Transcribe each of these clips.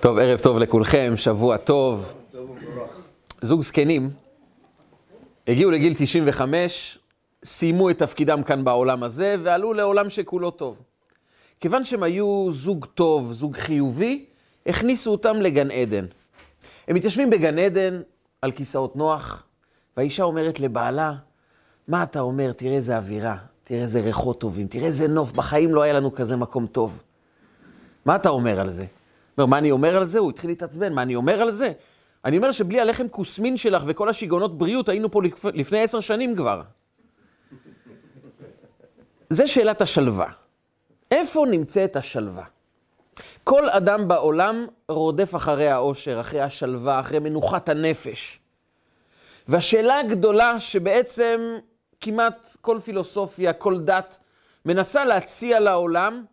טוב, ערב טוב לכולכם, שבוע טוב. זוג זקנים הגיעו לגיל 95, סיימו את תפקידם כאן בעולם הזה ועלו לעולם שכולו טוב. כיוון שהם היו זוג טוב, זוג חיובי, הכניסו אותם לגן עדן. הם מתיישבים בגן עדן על כיסאות נוח, והאישה אומרת לבעלה, מה אתה אומר? תראה איזה אווירה, תראה איזה ריחות טובים, תראה איזה נוף, בחיים לא היה לנו כזה מקום טוב. מה אתה אומר על זה? אומר, מה אני אומר על זה? הוא התחיל להתעצבן, מה אני אומר על זה? אני אומר שבלי הלחם כוסמין שלך וכל השיגעונות בריאות היינו פה לפני עשר שנים כבר. זה שאלת השלווה. איפה נמצאת השלווה? כל אדם בעולם רודף אחרי האושר, אחרי השלווה, אחרי מנוחת הנפש. והשאלה הגדולה שבעצם כמעט כל פילוסופיה, כל דת, מנסה להציע לעולם,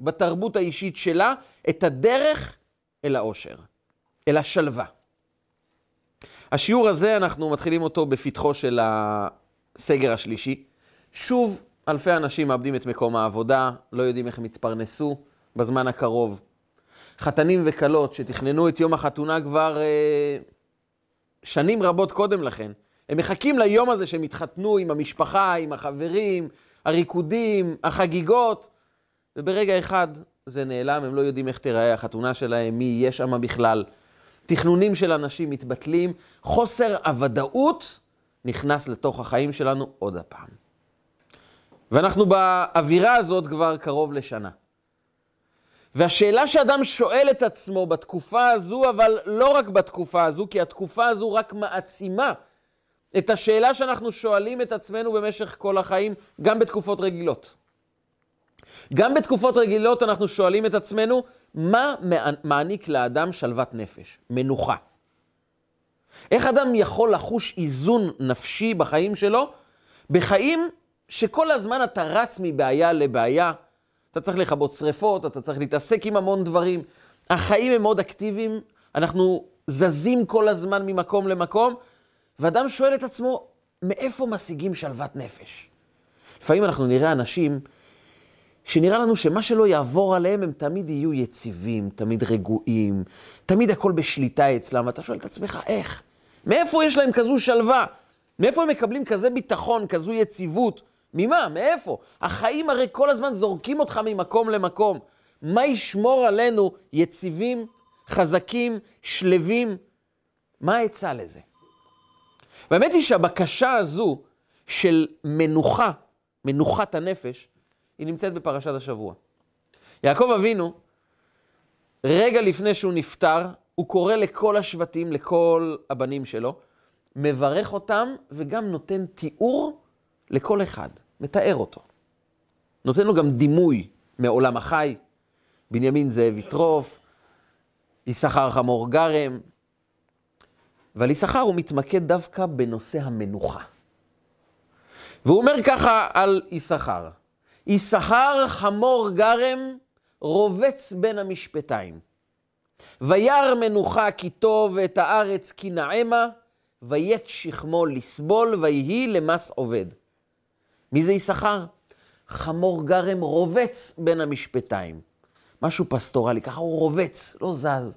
בתרבות האישית שלה, את הדרך אל האושר, אל השלווה. השיעור הזה, אנחנו מתחילים אותו בפתחו של הסגר השלישי. שוב, אלפי אנשים מאבדים את מקום העבודה, לא יודעים איך הם יתפרנסו בזמן הקרוב. חתנים וכלות שתכננו את יום החתונה כבר אה, שנים רבות קודם לכן. הם מחכים ליום הזה שהם יתחתנו עם המשפחה, עם החברים, הריקודים, החגיגות, וברגע אחד זה נעלם, הם לא יודעים איך תיראה החתונה שלהם, מי יהיה שם בכלל. תכנונים של אנשים מתבטלים, חוסר הוודאות נכנס לתוך החיים שלנו עוד הפעם. ואנחנו באווירה הזאת כבר קרוב לשנה. והשאלה שאדם שואל את עצמו בתקופה הזו, אבל לא רק בתקופה הזו, כי התקופה הזו רק מעצימה את השאלה שאנחנו שואלים את עצמנו במשך כל החיים, גם בתקופות רגילות. גם בתקופות רגילות אנחנו שואלים את עצמנו, מה מעניק לאדם שלוות נפש, מנוחה? איך אדם יכול לחוש איזון נפשי בחיים שלו, בחיים שכל הזמן אתה רץ מבעיה לבעיה, אתה צריך לכבות שריפות, אתה צריך להתעסק עם המון דברים. החיים הם מאוד אקטיביים, אנחנו זזים כל הזמן ממקום למקום, ואדם שואל את עצמו, מאיפה משיגים שלוות נפש? לפעמים אנחנו נראה אנשים שנראה לנו שמה שלא יעבור עליהם, הם תמיד יהיו יציבים, תמיד רגועים, תמיד הכל בשליטה אצלם, ואתה שואל את עצמך, איך? מאיפה יש להם כזו שלווה? מאיפה הם מקבלים כזה ביטחון, כזו יציבות? ממה? מאיפה? החיים הרי כל הזמן זורקים אותך ממקום למקום. מה ישמור עלינו יציבים, חזקים, שלווים? מה העצה לזה? והאמת היא שהבקשה הזו של מנוחה, מנוחת הנפש, היא נמצאת בפרשת השבוע. יעקב אבינו, רגע לפני שהוא נפטר, הוא קורא לכל השבטים, לכל הבנים שלו, מברך אותם וגם נותן תיאור לכל אחד, מתאר אותו. נותן לו גם דימוי מעולם החי, בנימין זאב יטרוף, יששכר חמור גרם, ועל יששכר הוא מתמקד דווקא בנושא המנוחה. והוא אומר ככה על יששכר, יששכר חמור גרם רובץ בין המשפטיים. וירא מנוחה כי טוב ואת הארץ כי נעמה, ויית שכמו לסבול ויהי למס עובד. מי זה יששכר? חמור גרם רובץ בין המשפטיים. משהו פסטורלי, ככה הוא רובץ, לא זז.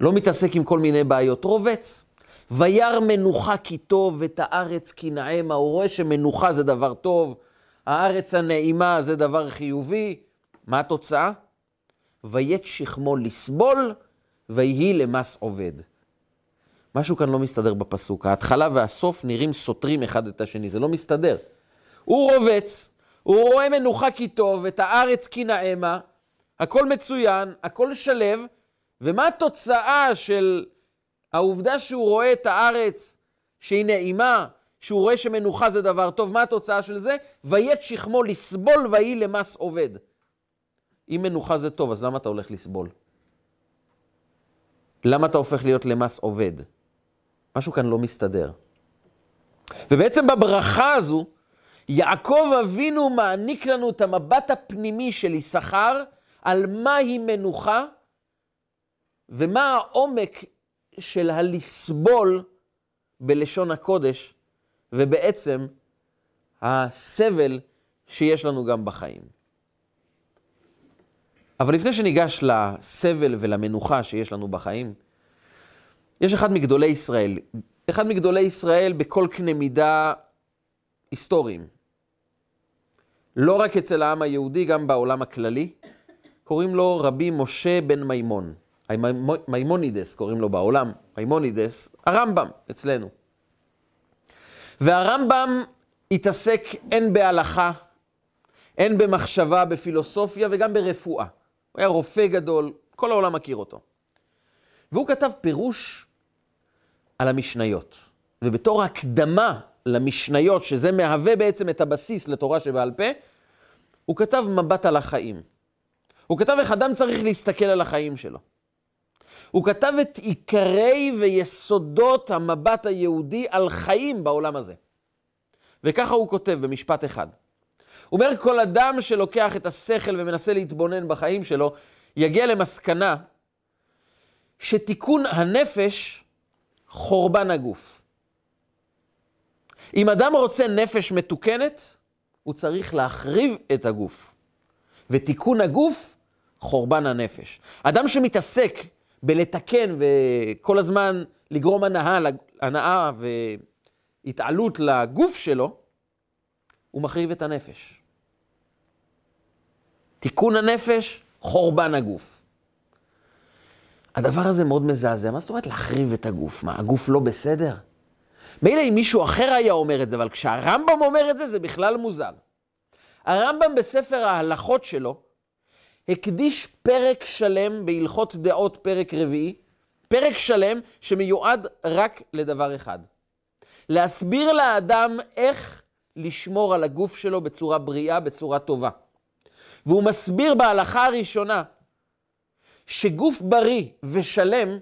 לא מתעסק עם כל מיני בעיות, רובץ. וירא מנוחה כי טוב ואת הארץ כי נעמה, הוא רואה שמנוחה זה דבר טוב, הארץ הנעימה זה דבר חיובי. מה התוצאה? ויית שכמו לסבול, ויהי למס עובד. משהו כאן לא מסתדר בפסוק. ההתחלה והסוף נראים סותרים אחד את השני, זה לא מסתדר. הוא רובץ, הוא רואה מנוחה כי טוב, את הארץ כי נעמה, הכל מצוין, הכל שלב, ומה התוצאה של העובדה שהוא רואה את הארץ שהיא נעימה, שהוא רואה שמנוחה זה דבר טוב, מה התוצאה של זה? ויית שכמו לסבול ויהי למס עובד. אם מנוחה זה טוב, אז למה אתה הולך לסבול? למה אתה הופך להיות למס עובד? משהו כאן לא מסתדר. ובעצם בברכה הזו, יעקב אבינו מעניק לנו את המבט הפנימי של יששכר על מהי מנוחה ומה העומק של הלסבול בלשון הקודש ובעצם הסבל שיש לנו גם בחיים. אבל לפני שניגש לסבל ולמנוחה שיש לנו בחיים, יש אחד מגדולי ישראל, אחד מגדולי ישראל בכל קנה מידה היסטוריים. לא רק אצל העם היהודי, גם בעולם הכללי. קוראים לו רבי משה בן מימון. מימונידס קוראים לו בעולם, מימונידס, הרמב"ם אצלנו. והרמב"ם התעסק הן בהלכה, הן במחשבה, בפילוסופיה וגם ברפואה. הוא היה רופא גדול, כל העולם מכיר אותו. והוא כתב פירוש על המשניות. ובתור הקדמה למשניות, שזה מהווה בעצם את הבסיס לתורה שבעל פה, הוא כתב מבט על החיים. הוא כתב איך אדם צריך להסתכל על החיים שלו. הוא כתב את עיקרי ויסודות המבט היהודי על חיים בעולם הזה. וככה הוא כותב במשפט אחד. הוא אומר, כל אדם שלוקח את השכל ומנסה להתבונן בחיים שלו, יגיע למסקנה שתיקון הנפש, חורבן הגוף. אם אדם רוצה נפש מתוקנת, הוא צריך להחריב את הגוף. ותיקון הגוף, חורבן הנפש. אדם שמתעסק בלתקן וכל הזמן לגרום הנאה, הנאה והתעלות לגוף שלו, הוא מחריב את הנפש. תיקון הנפש, חורבן הגוף. הדבר הזה מאוד מזעזע. מה זאת אומרת להחריב את הגוף? מה, הגוף לא בסדר? מילא אם מישהו אחר היה אומר את זה, אבל כשהרמב"ם אומר את זה, זה בכלל מוזר. הרמב"ם בספר ההלכות שלו הקדיש פרק שלם בהלכות דעות, פרק רביעי, פרק שלם שמיועד רק לדבר אחד. להסביר לאדם איך לשמור על הגוף שלו בצורה בריאה, בצורה טובה. והוא מסביר בהלכה הראשונה שגוף בריא ושלם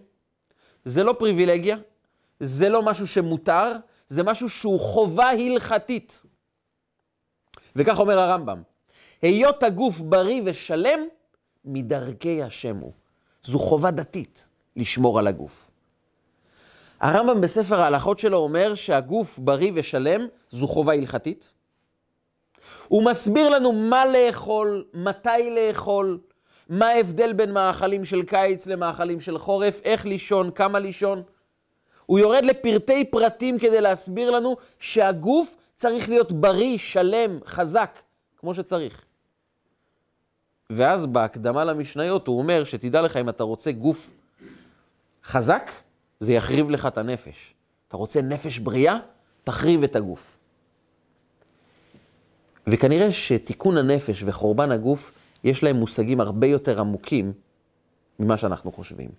זה לא פריבילגיה, זה לא משהו שמותר, זה משהו שהוא חובה הלכתית. וכך אומר הרמב"ם, היות הגוף בריא ושלם, מדרכי השם הוא. זו חובה דתית לשמור על הגוף. הרמב"ם בספר ההלכות שלו אומר שהגוף בריא ושלם זו חובה הלכתית. הוא מסביר לנו מה לאכול, מתי לאכול, מה ההבדל בין מאכלים של קיץ למאכלים של חורף, איך לישון, כמה לישון. הוא יורד לפרטי פרטים כדי להסביר לנו שהגוף צריך להיות בריא, שלם, חזק, כמו שצריך. ואז בהקדמה למשניות הוא אומר שתדע לך, אם אתה רוצה גוף חזק, זה יחריב לך את הנפש. אתה רוצה נפש בריאה? תחריב את הגוף. וכנראה שתיקון הנפש וחורבן הגוף, יש להם מושגים הרבה יותר עמוקים ממה שאנחנו חושבים.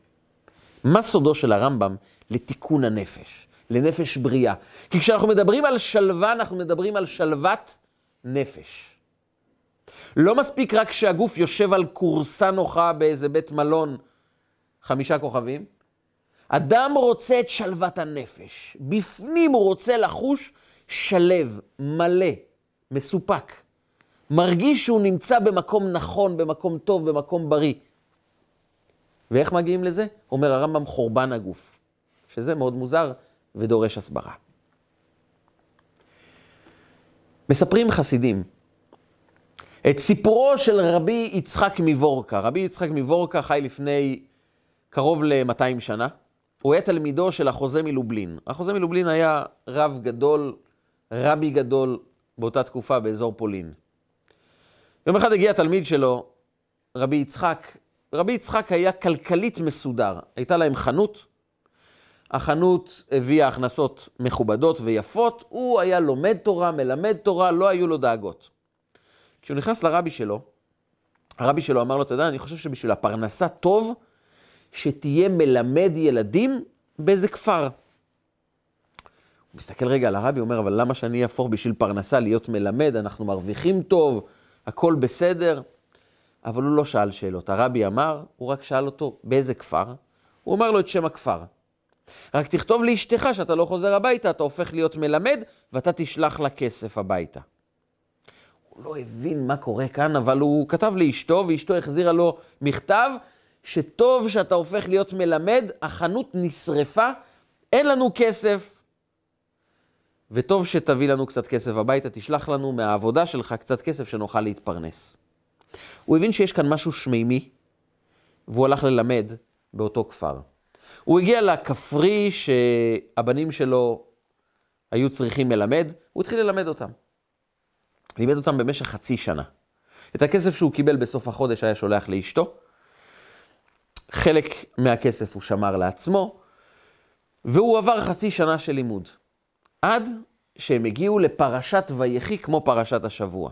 מה סודו של הרמב"ם לתיקון הנפש, לנפש בריאה? כי כשאנחנו מדברים על שלווה, אנחנו מדברים על שלוות נפש. לא מספיק רק שהגוף יושב על כורסה נוחה באיזה בית מלון חמישה כוכבים, אדם רוצה את שלוות הנפש. בפנים הוא רוצה לחוש שלב, מלא, מסופק. מרגיש שהוא נמצא במקום נכון, במקום טוב, במקום בריא. ואיך מגיעים לזה? אומר הרמב"ם חורבן הגוף, שזה מאוד מוזר ודורש הסברה. מספרים חסידים את סיפורו של רבי יצחק מבורקה. רבי יצחק מבורקה חי לפני קרוב ל-200 שנה. הוא היה תלמידו של החוזה מלובלין. החוזה מלובלין היה רב גדול, רבי גדול, באותה תקופה באזור פולין. יום אחד הגיע תלמיד שלו, רבי יצחק. רבי יצחק היה כלכלית מסודר. הייתה להם חנות, החנות הביאה הכנסות מכובדות ויפות, הוא היה לומד תורה, מלמד תורה, לא היו לו דאגות. כשהוא נכנס לרבי שלו, הרבי שלו אמר לו, אתה יודע, אני חושב שבשביל הפרנסה טוב, שתהיה מלמד ילדים באיזה כפר. הוא מסתכל רגע על הרבי, אומר, אבל למה שאני אהפוך בשביל פרנסה להיות מלמד? אנחנו מרוויחים טוב, הכל בסדר. אבל הוא לא שאל שאלות. הרבי אמר, הוא רק שאל אותו, באיזה כפר? הוא אומר לו את שם הכפר. רק תכתוב לאשתך שאתה לא חוזר הביתה, אתה הופך להיות מלמד, ואתה תשלח לה כסף הביתה. הוא לא הבין מה קורה כאן, אבל הוא כתב לאשתו, ואשתו החזירה לו מכתב, שטוב שאתה הופך להיות מלמד, החנות נשרפה, אין לנו כסף, וטוב שתביא לנו קצת כסף הביתה, תשלח לנו מהעבודה שלך קצת כסף שנוכל להתפרנס. הוא הבין שיש כאן משהו שמימי, והוא הלך ללמד באותו כפר. הוא הגיע לכפרי שהבנים שלו היו צריכים ללמד, הוא התחיל ללמד אותם. לימד אותם במשך חצי שנה. את הכסף שהוא קיבל בסוף החודש היה שולח לאשתו, חלק מהכסף הוא שמר לעצמו, והוא עבר חצי שנה של לימוד. עד שהם הגיעו לפרשת ויחי כמו פרשת השבוע.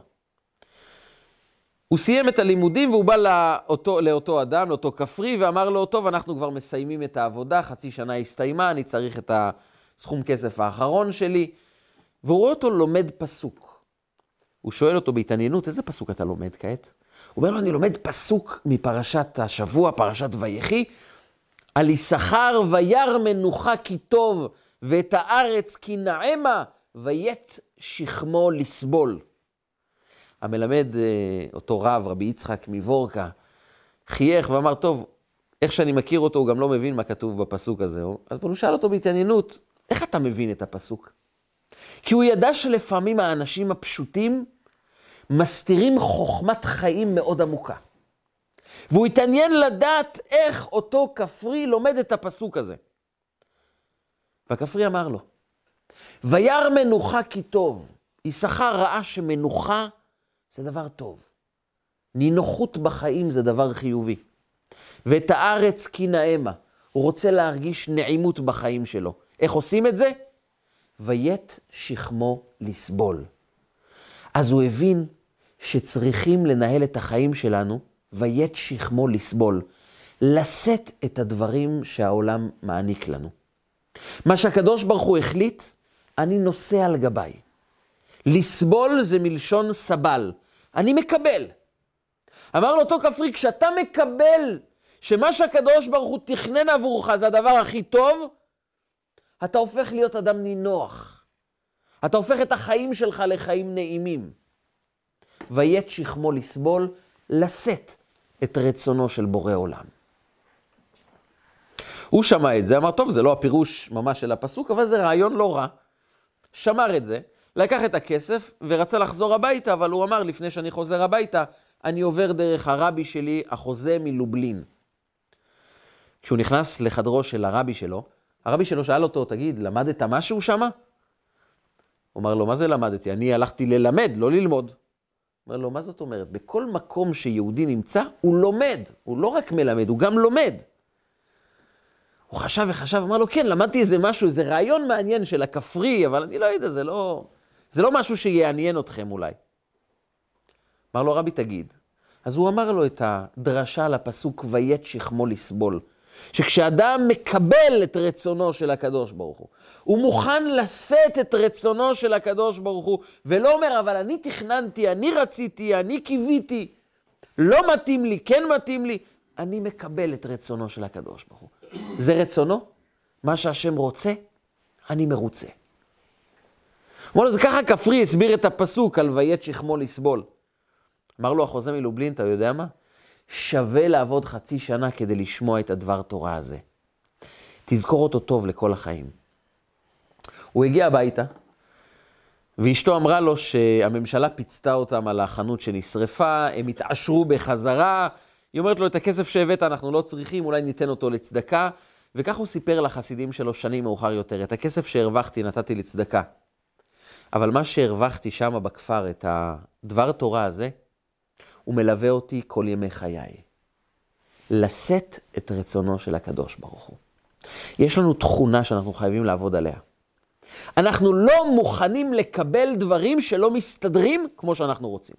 הוא סיים את הלימודים והוא בא לאותו, לאותו אדם, לאותו כפרי, ואמר לו, טוב, אנחנו כבר מסיימים את העבודה, חצי שנה הסתיימה, אני צריך את הסכום כסף האחרון שלי. והוא רואה אותו לומד פסוק. הוא שואל אותו בהתעניינות, איזה פסוק אתה לומד כעת? הוא אומר לו, אני לומד פסוק מפרשת השבוע, פרשת ויחי, על יששכר וירא מנוחה כי טוב, ואת הארץ כי נעמה, ויית שכמו לסבול. המלמד, אה, אותו רב, רבי יצחק מבורקה, חייך ואמר, טוב, איך שאני מכיר אותו, הוא גם לא מבין מה כתוב בפסוק הזה. אז הוא שאל אותו בהתעניינות, איך אתה מבין את הפסוק? כי הוא ידע שלפעמים האנשים הפשוטים מסתירים חוכמת חיים מאוד עמוקה. והוא התעניין לדעת איך אותו כפרי לומד את הפסוק הזה. והכפרי אמר לו, וירא מנוחה כי טוב, יששכר ראה שמנוחה זה דבר טוב. נינוחות בחיים זה דבר חיובי. ואת הארץ כי נאמה, הוא רוצה להרגיש נעימות בחיים שלו. איך עושים את זה? ויית שכמו לסבול. אז הוא הבין שצריכים לנהל את החיים שלנו, ויית שכמו לסבול. לשאת את הדברים שהעולם מעניק לנו. מה שהקדוש ברוך הוא החליט, אני נושא על גביי. לסבול זה מלשון סבל. אני מקבל. אמר לו אותו כפרי, כשאתה מקבל שמה שהקדוש ברוך הוא תכנן עבורך זה הדבר הכי טוב, אתה הופך להיות אדם נינוח. אתה הופך את החיים שלך לחיים נעימים. ויית שכמו לסבול, לשאת את רצונו של בורא עולם. הוא שמע את זה, אמר, טוב, זה לא הפירוש ממש של הפסוק, אבל זה רעיון לא רע. שמר את זה, לקח את הכסף ורצה לחזור הביתה, אבל הוא אמר, לפני שאני חוזר הביתה, אני עובר דרך הרבי שלי, החוזה מלובלין. כשהוא נכנס לחדרו של הרבי שלו, הרבי שלו שאל אותו, תגיד, למדת משהו שמה? הוא אמר לו, מה זה למדתי? אני הלכתי ללמד, לא ללמוד. אומר לו, מה זאת אומרת? בכל מקום שיהודי נמצא, הוא לומד. הוא לא רק מלמד, הוא גם לומד. הוא חשב וחשב, אמר לו, כן, למדתי איזה משהו, איזה רעיון מעניין של הכפרי, אבל אני לא יודע, זה לא, זה לא משהו שיעניין אתכם אולי. אמר לו, רבי, תגיד. אז הוא אמר לו את הדרשה על הפסוק, ויית שכמו לסבול. שכשאדם מקבל את רצונו של הקדוש ברוך הוא, הוא מוכן לשאת את רצונו של הקדוש ברוך הוא, ולא אומר, אבל אני תכננתי, אני רציתי, אני קיוויתי, לא מתאים לי, כן מתאים לי, אני מקבל את רצונו של הקדוש ברוך הוא. זה רצונו, מה שהשם רוצה, אני מרוצה. אמר לו, זה ככה כפרי הסביר את הפסוק על ויית שכמו לסבול. אמר לו החוזה מלובלין, אתה יודע מה? שווה לעבוד חצי שנה כדי לשמוע את הדבר תורה הזה. תזכור אותו טוב לכל החיים. הוא הגיע הביתה, ואשתו אמרה לו שהממשלה פיצתה אותם על החנות שנשרפה, הם התעשרו בחזרה. היא אומרת לו, את הכסף שהבאת אנחנו לא צריכים, אולי ניתן אותו לצדקה. וכך הוא סיפר לחסידים שלו שנים מאוחר יותר, את הכסף שהרווחתי נתתי לצדקה. אבל מה שהרווחתי שם בכפר, את הדבר תורה הזה, הוא מלווה אותי כל ימי חיי. לשאת את רצונו של הקדוש ברוך הוא. יש לנו תכונה שאנחנו חייבים לעבוד עליה. אנחנו לא מוכנים לקבל דברים שלא מסתדרים כמו שאנחנו רוצים.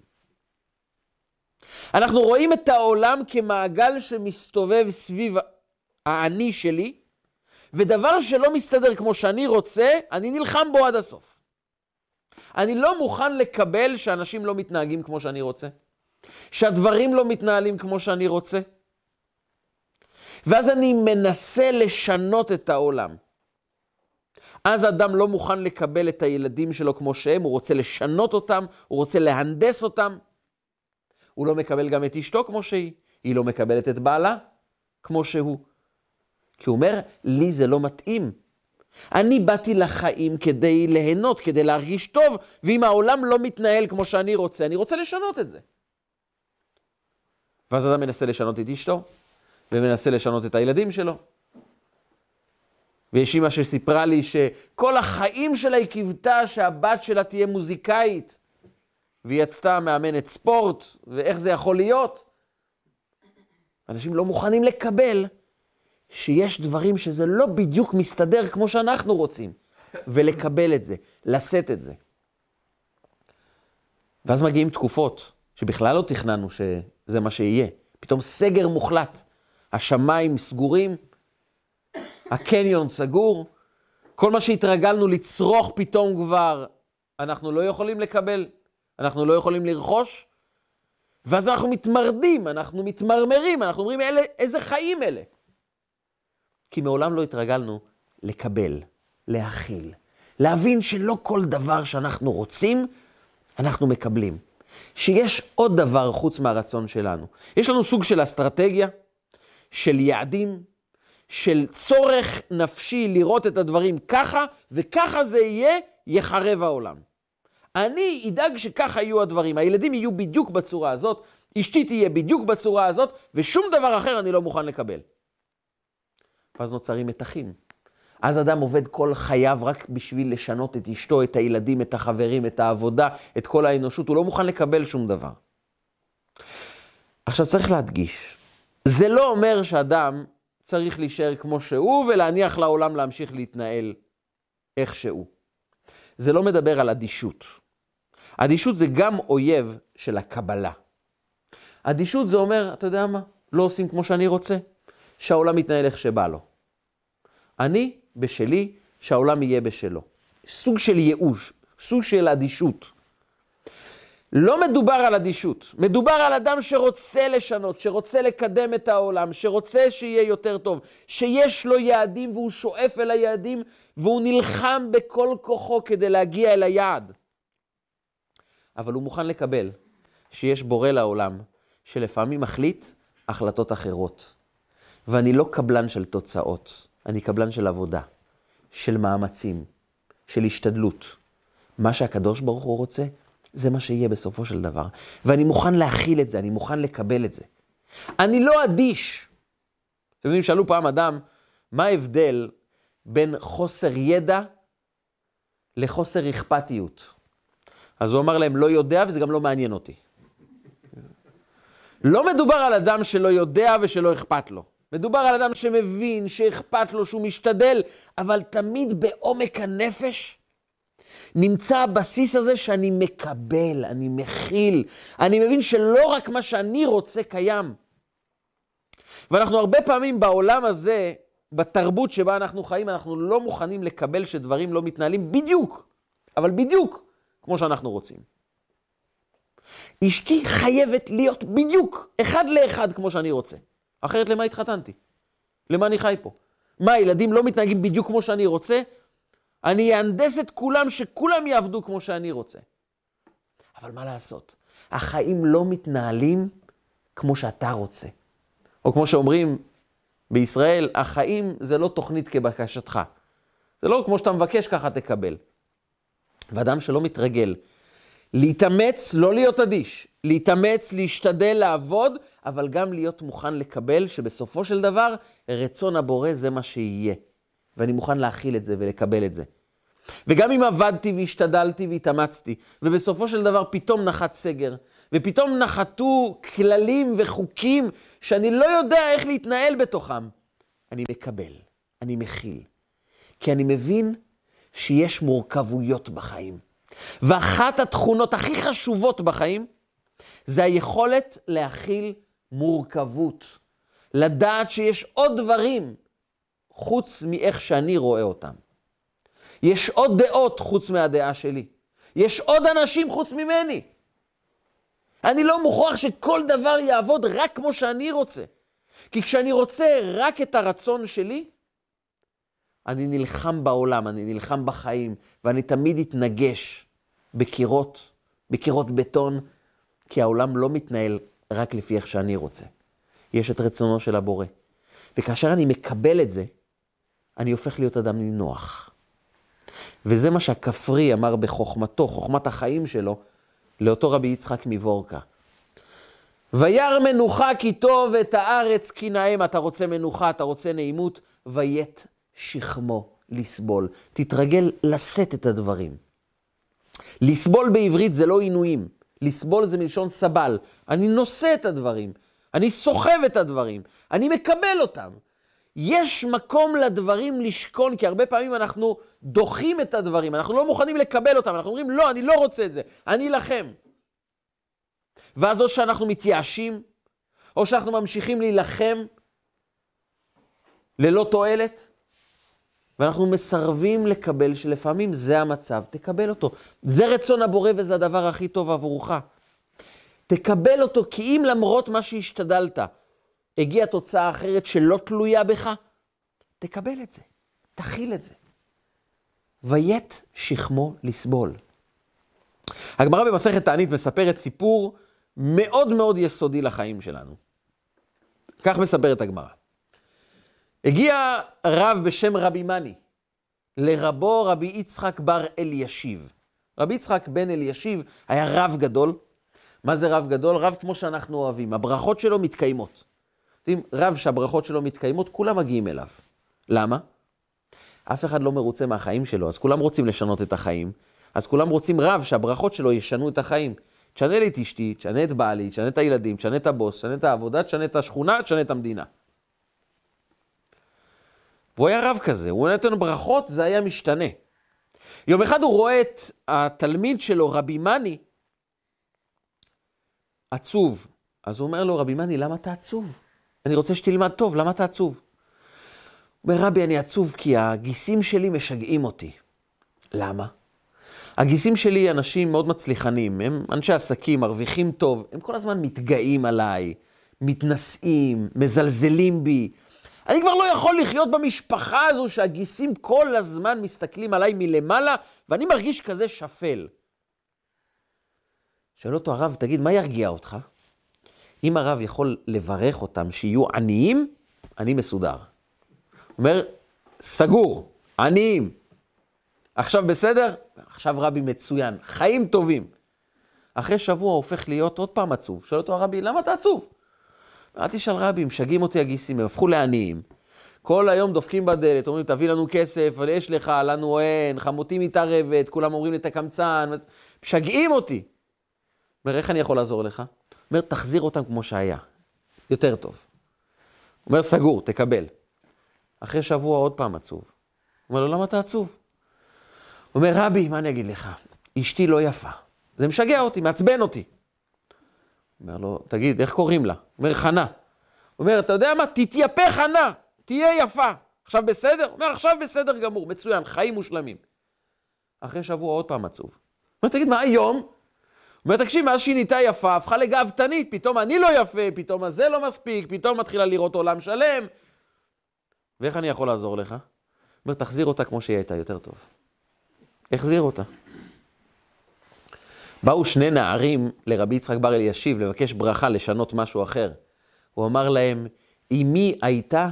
אנחנו רואים את העולם כמעגל שמסתובב סביב האני שלי, ודבר שלא מסתדר כמו שאני רוצה, אני נלחם בו עד הסוף. אני לא מוכן לקבל שאנשים לא מתנהגים כמו שאני רוצה. שהדברים לא מתנהלים כמו שאני רוצה. ואז אני מנסה לשנות את העולם. אז אדם לא מוכן לקבל את הילדים שלו כמו שהם, הוא רוצה לשנות אותם, הוא רוצה להנדס אותם. הוא לא מקבל גם את אשתו כמו שהיא, היא לא מקבלת את בעלה כמו שהוא. כי הוא אומר, לי זה לא מתאים. אני באתי לחיים כדי ליהנות, כדי להרגיש טוב, ואם העולם לא מתנהל כמו שאני רוצה, אני רוצה לשנות את זה. ואז אדם מנסה לשנות את אשתו, ומנסה לשנות את הילדים שלו. ויש אימא שסיפרה לי שכל החיים שלה היא קיוותה שהבת שלה תהיה מוזיקאית, והיא יצאה מאמנת ספורט, ואיך זה יכול להיות? אנשים לא מוכנים לקבל שיש דברים שזה לא בדיוק מסתדר כמו שאנחנו רוצים, ולקבל את זה, לשאת את זה. ואז מגיעים תקופות שבכלל לא תכננו שזה מה שיהיה. פתאום סגר מוחלט, השמיים סגורים, הקניון סגור, כל מה שהתרגלנו לצרוך פתאום כבר, אנחנו לא יכולים לקבל, אנחנו לא יכולים לרכוש, ואז אנחנו מתמרדים, אנחנו מתמרמרים, אנחנו אומרים, אלה, איזה חיים אלה? כי מעולם לא התרגלנו לקבל, להכיל, להבין שלא כל דבר שאנחנו רוצים, אנחנו מקבלים. שיש עוד דבר חוץ מהרצון שלנו. יש לנו סוג של אסטרטגיה, של יעדים, של צורך נפשי לראות את הדברים ככה, וככה זה יהיה, יחרב העולם. אני אדאג שככה יהיו הדברים. הילדים יהיו בדיוק בצורה הזאת, אשתי תהיה בדיוק בצורה הזאת, ושום דבר אחר אני לא מוכן לקבל. ואז נוצרים מתחים. אז אדם עובד כל חייו רק בשביל לשנות את אשתו, את הילדים, את החברים, את העבודה, את כל האנושות. הוא לא מוכן לקבל שום דבר. עכשיו צריך להדגיש, זה לא אומר שאדם צריך להישאר כמו שהוא ולהניח לעולם להמשיך להתנהל איך שהוא. זה לא מדבר על אדישות. אדישות זה גם אויב של הקבלה. אדישות זה אומר, אתה יודע מה? לא עושים כמו שאני רוצה, שהעולם מתנהל איך שבא לו. אני בשלי, שהעולם יהיה בשלו. סוג של ייאוש, סוג של אדישות. לא מדובר על אדישות, מדובר על אדם שרוצה לשנות, שרוצה לקדם את העולם, שרוצה שיהיה יותר טוב, שיש לו יעדים והוא שואף אל היעדים והוא נלחם בכל כוחו כדי להגיע אל היעד. אבל הוא מוכן לקבל שיש בורא לעולם שלפעמים מחליט החלטות אחרות. ואני לא קבלן של תוצאות, אני קבלן של עבודה, של מאמצים, של השתדלות. מה שהקדוש ברוך הוא רוצה, זה מה שיהיה בסופו של דבר. ואני מוכן להכיל את זה, אני מוכן לקבל את זה. אני לא אדיש. אתם יודעים, שאלו פעם אדם, מה ההבדל בין חוסר ידע לחוסר אכפתיות? אז הוא אמר להם, לא יודע וזה גם לא מעניין אותי. לא מדובר על אדם שלא יודע ושלא אכפת לו. מדובר על אדם שמבין, שאכפת לו, שהוא משתדל, אבל תמיד בעומק הנפש נמצא הבסיס הזה שאני מקבל, אני מכיל, אני מבין שלא רק מה שאני רוצה קיים. ואנחנו הרבה פעמים בעולם הזה, בתרבות שבה אנחנו חיים, אנחנו לא מוכנים לקבל שדברים לא מתנהלים בדיוק, אבל בדיוק כמו שאנחנו רוצים. אשתי חייבת להיות בדיוק אחד לאחד כמו שאני רוצה. אחרת למה התחתנתי? למה אני חי פה? מה, ילדים לא מתנהגים בדיוק כמו שאני רוצה? אני אהנדס את כולם, שכולם יעבדו כמו שאני רוצה. אבל מה לעשות? החיים לא מתנהלים כמו שאתה רוצה. או כמו שאומרים בישראל, החיים זה לא תוכנית כבקשתך. זה לא כמו שאתה מבקש, ככה תקבל. ואדם שלא מתרגל להתאמץ, לא להיות אדיש, להתאמץ, להשתדל, לעבוד, אבל גם להיות מוכן לקבל שבסופו של דבר, רצון הבורא זה מה שיהיה. ואני מוכן להכיל את זה ולקבל את זה. וגם אם עבדתי והשתדלתי והתאמצתי, ובסופו של דבר פתאום נחת סגר, ופתאום נחתו כללים וחוקים שאני לא יודע איך להתנהל בתוכם, אני מקבל, אני מכיל. כי אני מבין שיש מורכבויות בחיים. ואחת התכונות הכי חשובות בחיים זה היכולת להכיל מורכבות. לדעת שיש עוד דברים חוץ מאיך שאני רואה אותם. יש עוד דעות חוץ מהדעה שלי. יש עוד אנשים חוץ ממני. אני לא מוכרח שכל דבר יעבוד רק כמו שאני רוצה. כי כשאני רוצה רק את הרצון שלי, אני נלחם בעולם, אני נלחם בחיים, ואני תמיד אתנגש בקירות, בקירות בטון, כי העולם לא מתנהל רק לפי איך שאני רוצה. יש את רצונו של הבורא. וכאשר אני מקבל את זה, אני הופך להיות אדם נינוח. וזה מה שהכפרי אמר בחוכמתו, חוכמת החיים שלו, לאותו רבי יצחק מבורקה. וירא מנוחה כי טוב את הארץ כי נאה. אתה רוצה מנוחה, אתה רוצה נעימות, ויית שכמו לסבול. תתרגל לשאת את הדברים. לסבול בעברית זה לא עינויים. לסבול זה מלשון סבל. אני נושא את הדברים, אני סוחב את הדברים, אני מקבל אותם. יש מקום לדברים לשכון, כי הרבה פעמים אנחנו דוחים את הדברים, אנחנו לא מוכנים לקבל אותם, אנחנו אומרים, לא, אני לא רוצה את זה, אני אלחם. ואז או שאנחנו מתייאשים, או שאנחנו ממשיכים להילחם ללא תועלת, ואנחנו מסרבים לקבל שלפעמים זה המצב, תקבל אותו. זה רצון הבורא וזה הדבר הכי טוב עבורך. תקבל אותו, כי אם למרות מה שהשתדלת, הגיעה תוצאה אחרת שלא תלויה בך, תקבל את זה, תכיל את זה. ויית שכמו לסבול. הגמרא במסכת תענית מספרת סיפור מאוד מאוד יסודי לחיים שלנו. כך מספרת הגמרא. הגיע רב בשם רבי מני, לרבו רבי יצחק בר אלישיב. רבי יצחק בן אלישיב היה רב גדול. מה זה רב גדול? רב כמו שאנחנו אוהבים. הברכות שלו מתקיימות. יודעים, רב שהברכות שלו מתקיימות, כולם מגיעים אליו. למה? אף אחד לא מרוצה מהחיים שלו, אז כולם רוצים לשנות את החיים. אז כולם רוצים רב שהברכות שלו ישנו את החיים. תשנה לי את אשתי, תשנה את בעלי, תשנה את הילדים, תשנה את הבוס, תשנה את העבודה, תשנה את השכונה, תשנה את המדינה. והוא היה רב כזה, הוא נתן ברכות, זה היה משתנה. יום אחד הוא רואה את התלמיד שלו, רבי מני, עצוב. אז הוא אומר לו, רבי מני, למה אתה עצוב? אני רוצה שתלמד טוב, למה אתה עצוב? הוא אומר, רבי, אני עצוב כי הגיסים שלי משגעים אותי. למה? הגיסים שלי אנשים מאוד מצליחנים, הם אנשי עסקים, מרוויחים טוב, הם כל הזמן מתגאים עליי, מתנשאים, מזלזלים בי. אני כבר לא יכול לחיות במשפחה הזו שהגיסים כל הזמן מסתכלים עליי מלמעלה, ואני מרגיש כזה שפל. שואל אותו הרב, תגיד, מה ירגיע אותך? אם הרב יכול לברך אותם שיהיו עניים, אני מסודר. אומר, סגור, עניים. עכשיו בסדר? עכשיו רבי מצוין, חיים טובים. אחרי שבוע הופך להיות עוד פעם עצוב. שואל אותו הרבי, למה אתה עצוב? אל תשאל רבי, משגעים אותי הגיסים, הם הפכו לעניים. כל היום דופקים בדלת, אומרים, תביא לנו כסף, אבל יש לך, לנו אין, חמותי מתערבת, כולם אומרים לי, אתה קמצן, משגעים אותי. אומר, איך אני יכול לעזור לך? אומר, תחזיר אותם כמו שהיה. יותר טוב. אומר, סגור, תקבל. אחרי שבוע עוד פעם עצוב. אומר לו, למה אתה עצוב? אומר, רבי, מה אני אגיד לך? אשתי לא יפה. זה משגע אותי, מעצבן אותי. אומר לו, תגיד, איך קוראים לה? אומר, חנה. אומר, אתה יודע מה? תתייפה חנה, תהיה יפה. עכשיו בסדר? אומר, עכשיו בסדר גמור, מצוין, חיים מושלמים. אחרי שבוע עוד פעם עצוב. אומר, תגיד, מה היום? אומר, תקשיב, מאז שהיא נהייתה יפה, הפכה לגאוותנית, פתאום אני לא יפה, פתאום הזה לא מספיק, פתאום מתחילה לראות עולם שלם. ואיך אני יכול לעזור לך? אומר, תחזיר אותה כמו שהיא הייתה, יותר טוב. החזיר אותה. באו שני נערים לרבי יצחק בר אלישיב לבקש ברכה, לשנות משהו אחר. הוא אמר להם, אמי הייתה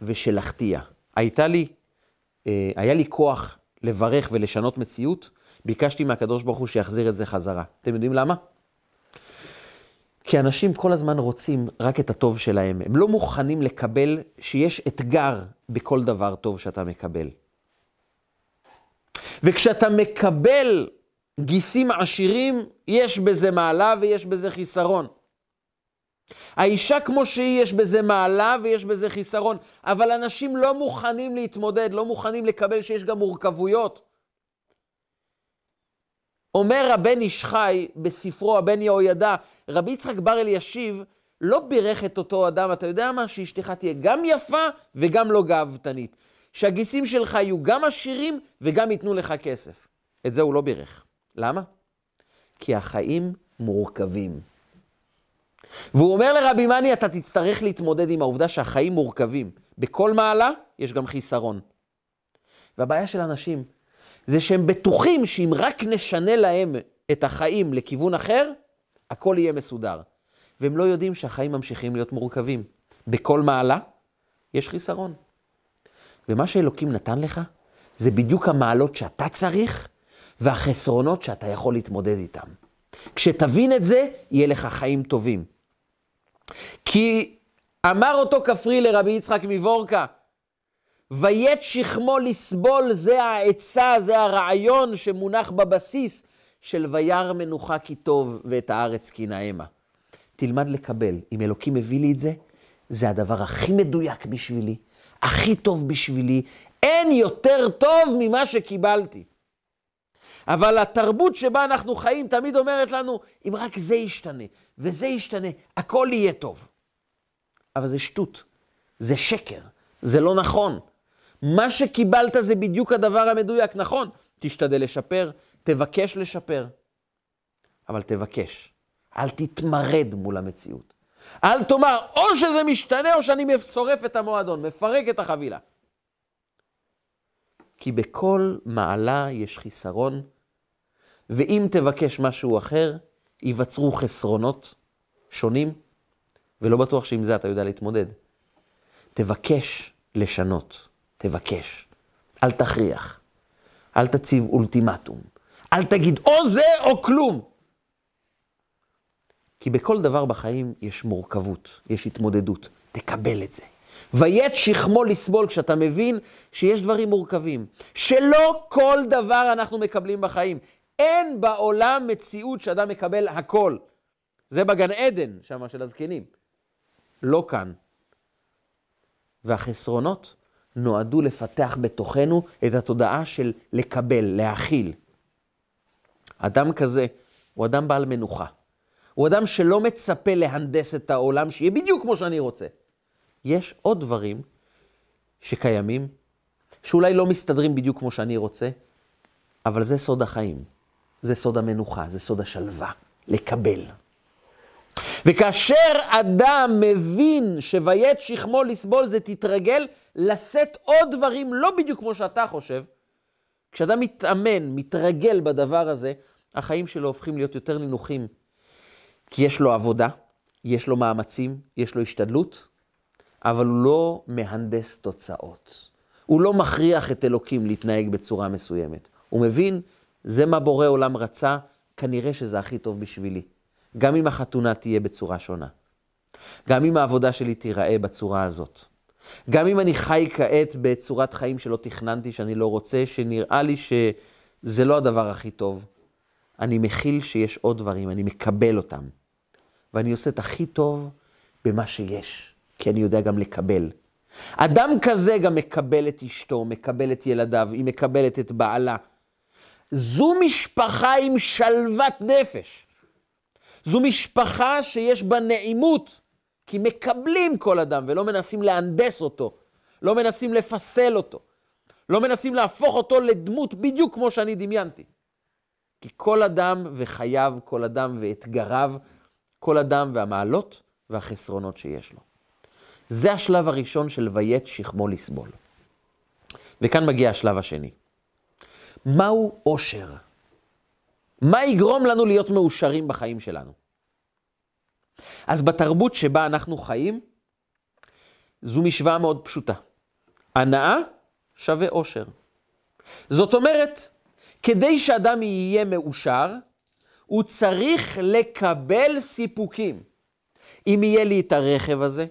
ושלחתיה. הייתה לי, אה, היה לי כוח לברך ולשנות מציאות, ביקשתי מהקדוש ברוך הוא שיחזיר את זה חזרה. אתם יודעים למה? כי אנשים כל הזמן רוצים רק את הטוב שלהם. הם לא מוכנים לקבל שיש אתגר בכל דבר טוב שאתה מקבל. וכשאתה מקבל גיסים עשירים, יש בזה מעלה ויש בזה חיסרון. האישה כמו שהיא, יש בזה מעלה ויש בזה חיסרון, אבל אנשים לא מוכנים להתמודד, לא מוכנים לקבל שיש גם מורכבויות. אומר הבן איש חי בספרו הבן יהוידע, רבי יצחק בר אלישיב לא בירך את אותו אדם, אתה יודע מה? שאשתך תהיה גם יפה וגם לא גאוותנית. שהגיסים שלך יהיו גם עשירים וגם ייתנו לך כסף. את זה הוא לא בירך. למה? כי החיים מורכבים. והוא אומר לרבי מני, אתה תצטרך להתמודד עם העובדה שהחיים מורכבים. בכל מעלה יש גם חיסרון. והבעיה של אנשים זה שהם בטוחים שאם רק נשנה להם את החיים לכיוון אחר, הכל יהיה מסודר. והם לא יודעים שהחיים ממשיכים להיות מורכבים. בכל מעלה יש חיסרון. ומה שאלוקים נתן לך, זה בדיוק המעלות שאתה צריך והחסרונות שאתה יכול להתמודד איתם. כשתבין את זה, יהיה לך חיים טובים. כי אמר אותו כפרי לרבי יצחק מבורקה, ויית שכמו לסבול, זה העצה, זה הרעיון שמונח בבסיס של וירא מנוחה כי טוב ואת הארץ כי נאמה. תלמד לקבל. אם אלוקים מביא לי את זה, זה הדבר הכי מדויק בשבילי, הכי טוב בשבילי. אין יותר טוב ממה שקיבלתי. אבל התרבות שבה אנחנו חיים תמיד אומרת לנו, אם רק זה ישתנה וזה ישתנה, הכל יהיה טוב. אבל זה שטות, זה שקר, זה לא נכון. מה שקיבלת זה בדיוק הדבר המדויק, נכון, תשתדל לשפר, תבקש לשפר, אבל תבקש. אל תתמרד מול המציאות. אל תאמר, או שזה משתנה או שאני שורף את המועדון, מפרק את החבילה. כי בכל מעלה יש חיסרון, ואם תבקש משהו אחר, ייווצרו חסרונות שונים, ולא בטוח שעם זה אתה יודע להתמודד. תבקש לשנות, תבקש. אל תכריח, אל תציב אולטימטום, אל תגיד או זה או כלום. כי בכל דבר בחיים יש מורכבות, יש התמודדות. תקבל את זה. ויית שכמו לסבול כשאתה מבין שיש דברים מורכבים, שלא כל דבר אנחנו מקבלים בחיים. אין בעולם מציאות שאדם מקבל הכל. זה בגן עדן, שם של הזקנים. לא כאן. והחסרונות נועדו לפתח בתוכנו את התודעה של לקבל, להכיל. אדם כזה הוא אדם בעל מנוחה. הוא אדם שלא מצפה להנדס את העולם, שיהיה בדיוק כמו שאני רוצה. יש עוד דברים שקיימים, שאולי לא מסתדרים בדיוק כמו שאני רוצה, אבל זה סוד החיים. זה סוד המנוחה, זה סוד השלווה, לקבל. וכאשר אדם מבין שווית שכמו לסבול זה תתרגל לשאת עוד דברים לא בדיוק כמו שאתה חושב, כשאדם מתאמן, מתרגל בדבר הזה, החיים שלו הופכים להיות יותר נינוחים, כי יש לו עבודה, יש לו מאמצים, יש לו השתדלות, אבל הוא לא מהנדס תוצאות. הוא לא מכריח את אלוקים להתנהג בצורה מסוימת. הוא מבין, זה מה בורא עולם רצה, כנראה שזה הכי טוב בשבילי. גם אם החתונה תהיה בצורה שונה. גם אם העבודה שלי תיראה בצורה הזאת. גם אם אני חי כעת בצורת חיים שלא תכננתי, שאני לא רוצה, שנראה לי שזה לא הדבר הכי טוב, אני מכיל שיש עוד דברים, אני מקבל אותם. ואני עושה את הכי טוב במה שיש, כי אני יודע גם לקבל. אדם כזה גם מקבל את אשתו, מקבל את ילדיו, היא מקבלת את בעלה. זו משפחה עם שלוות נפש. זו משפחה שיש בה נעימות, כי מקבלים כל אדם ולא מנסים להנדס אותו, לא מנסים לפסל אותו, לא מנסים להפוך אותו לדמות בדיוק כמו שאני דמיינתי. כי כל אדם וחייו, כל אדם ואתגריו, כל אדם והמעלות והחסרונות שיש לו. זה השלב הראשון של ויית שכמו לסבול. וכאן מגיע השלב השני. מהו עושר? מה יגרום לנו להיות מאושרים בחיים שלנו? אז בתרבות שבה אנחנו חיים, זו משוואה מאוד פשוטה. הנאה שווה עושר. זאת אומרת, כדי שאדם יהיה מאושר, הוא צריך לקבל סיפוקים. אם יהיה לי את הרכב הזה,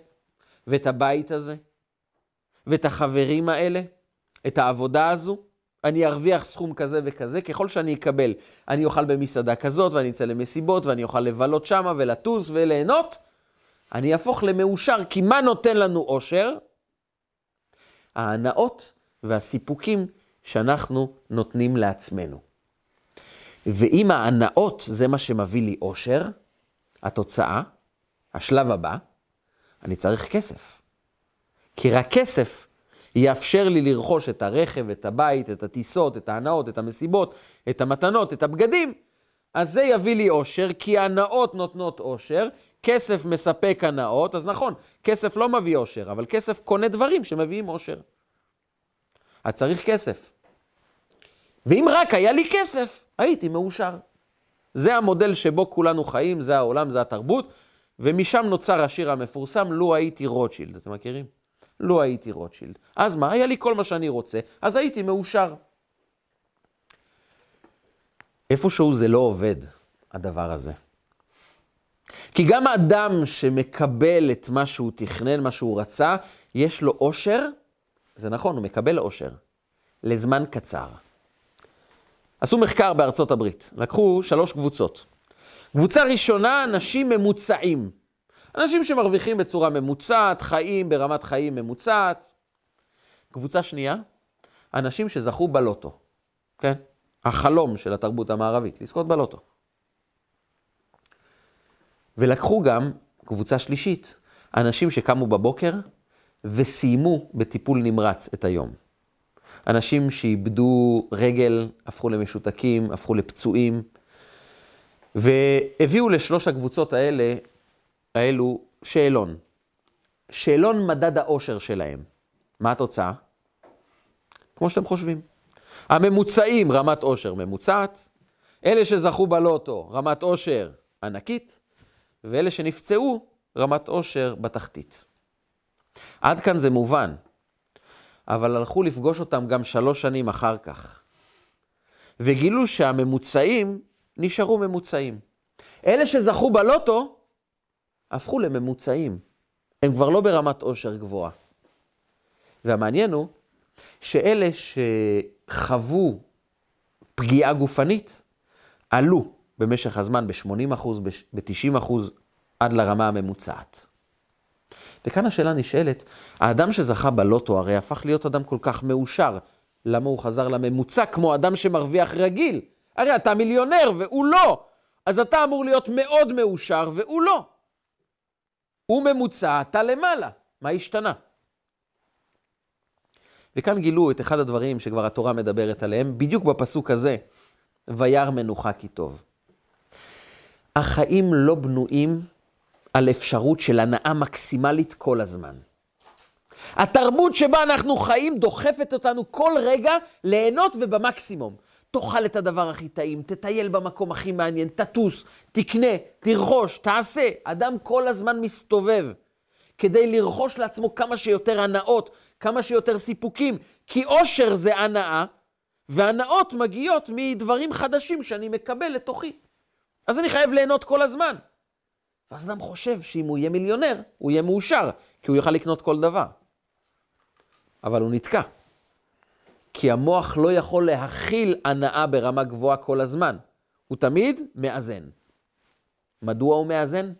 ואת הבית הזה, ואת החברים האלה, את העבודה הזו, אני ארוויח סכום כזה וכזה, ככל שאני אקבל, אני אוכל במסעדה כזאת, ואני אצא למסיבות, ואני אוכל לבלות שמה ולטוס וליהנות, אני אהפוך למאושר, כי מה נותן לנו אושר? ההנאות והסיפוקים שאנחנו נותנים לעצמנו. ואם ההנאות זה מה שמביא לי אושר, התוצאה, השלב הבא, אני צריך כסף. כי רק כסף יאפשר לי לרכוש את הרכב, את הבית, את הטיסות, את ההנאות, את המסיבות, את המתנות, את הבגדים. אז זה יביא לי אושר, כי הנאות נותנות אושר, כסף מספק הנאות, אז נכון, כסף לא מביא אושר, אבל כסף קונה דברים שמביאים אושר. אז צריך כסף. ואם רק היה לי כסף, הייתי מאושר. זה המודל שבו כולנו חיים, זה העולם, זה התרבות, ומשם נוצר השיר המפורסם, לו הייתי רוטשילד. אתם מכירים? לו הייתי רוטשילד. אז מה? היה לי כל מה שאני רוצה, אז הייתי מאושר. איפשהו זה לא עובד, הדבר הזה. כי גם האדם שמקבל את מה שהוא תכנן, מה שהוא רצה, יש לו אושר, זה נכון, הוא מקבל אושר, לזמן קצר. עשו מחקר בארצות הברית, לקחו שלוש קבוצות. קבוצה ראשונה, אנשים ממוצעים. אנשים שמרוויחים בצורה ממוצעת, חיים ברמת חיים ממוצעת. קבוצה שנייה, אנשים שזכו בלוטו, כן? החלום של התרבות המערבית, לזכות בלוטו. ולקחו גם קבוצה שלישית, אנשים שקמו בבוקר וסיימו בטיפול נמרץ את היום. אנשים שאיבדו רגל, הפכו למשותקים, הפכו לפצועים, והביאו לשלוש הקבוצות האלה, האלו שאלון. שאלון מדד האושר שלהם. מה התוצאה? כמו שאתם חושבים. הממוצעים, רמת אושר ממוצעת, אלה שזכו בלוטו, רמת אושר ענקית, ואלה שנפצעו, רמת אושר בתחתית. עד כאן זה מובן, אבל הלכו לפגוש אותם גם שלוש שנים אחר כך, וגילו שהממוצעים נשארו ממוצעים. אלה שזכו בלוטו, הפכו לממוצעים. הם כבר לא ברמת עושר גבוהה. והמעניין הוא שאלה שחוו פגיעה גופנית, עלו במשך הזמן ב-80%, ב-90% עד לרמה הממוצעת. וכאן השאלה נשאלת, האדם שזכה בלוטו הרי הפך להיות אדם כל כך מאושר, למה הוא חזר לממוצע כמו אדם שמרוויח רגיל? הרי אתה מיליונר והוא לא, אז אתה אמור להיות מאוד מאושר והוא לא. הוא ממוצע, אתה למעלה, מה השתנה? וכאן גילו את אחד הדברים שכבר התורה מדברת עליהם, בדיוק בפסוק הזה, וירא מנוחה כי טוב. החיים לא בנויים על אפשרות של הנאה מקסימלית כל הזמן. התרבות שבה אנחנו חיים דוחפת אותנו כל רגע ליהנות ובמקסימום. תאכל את הדבר הכי טעים, תטייל במקום הכי מעניין, תטוס, תקנה, תרכוש, תעשה. אדם כל הזמן מסתובב כדי לרכוש לעצמו כמה שיותר הנאות, כמה שיותר סיפוקים, כי אושר זה הנאה, והנאות מגיעות מדברים חדשים שאני מקבל לתוכי. אז אני חייב ליהנות כל הזמן. ואז אדם חושב שאם הוא יהיה מיליונר, הוא יהיה מאושר, כי הוא יוכל לקנות כל דבר. אבל הוא נתקע. כי המוח לא יכול להכיל הנאה ברמה גבוהה כל הזמן. הוא תמיד מאזן. מדוע הוא מאזן?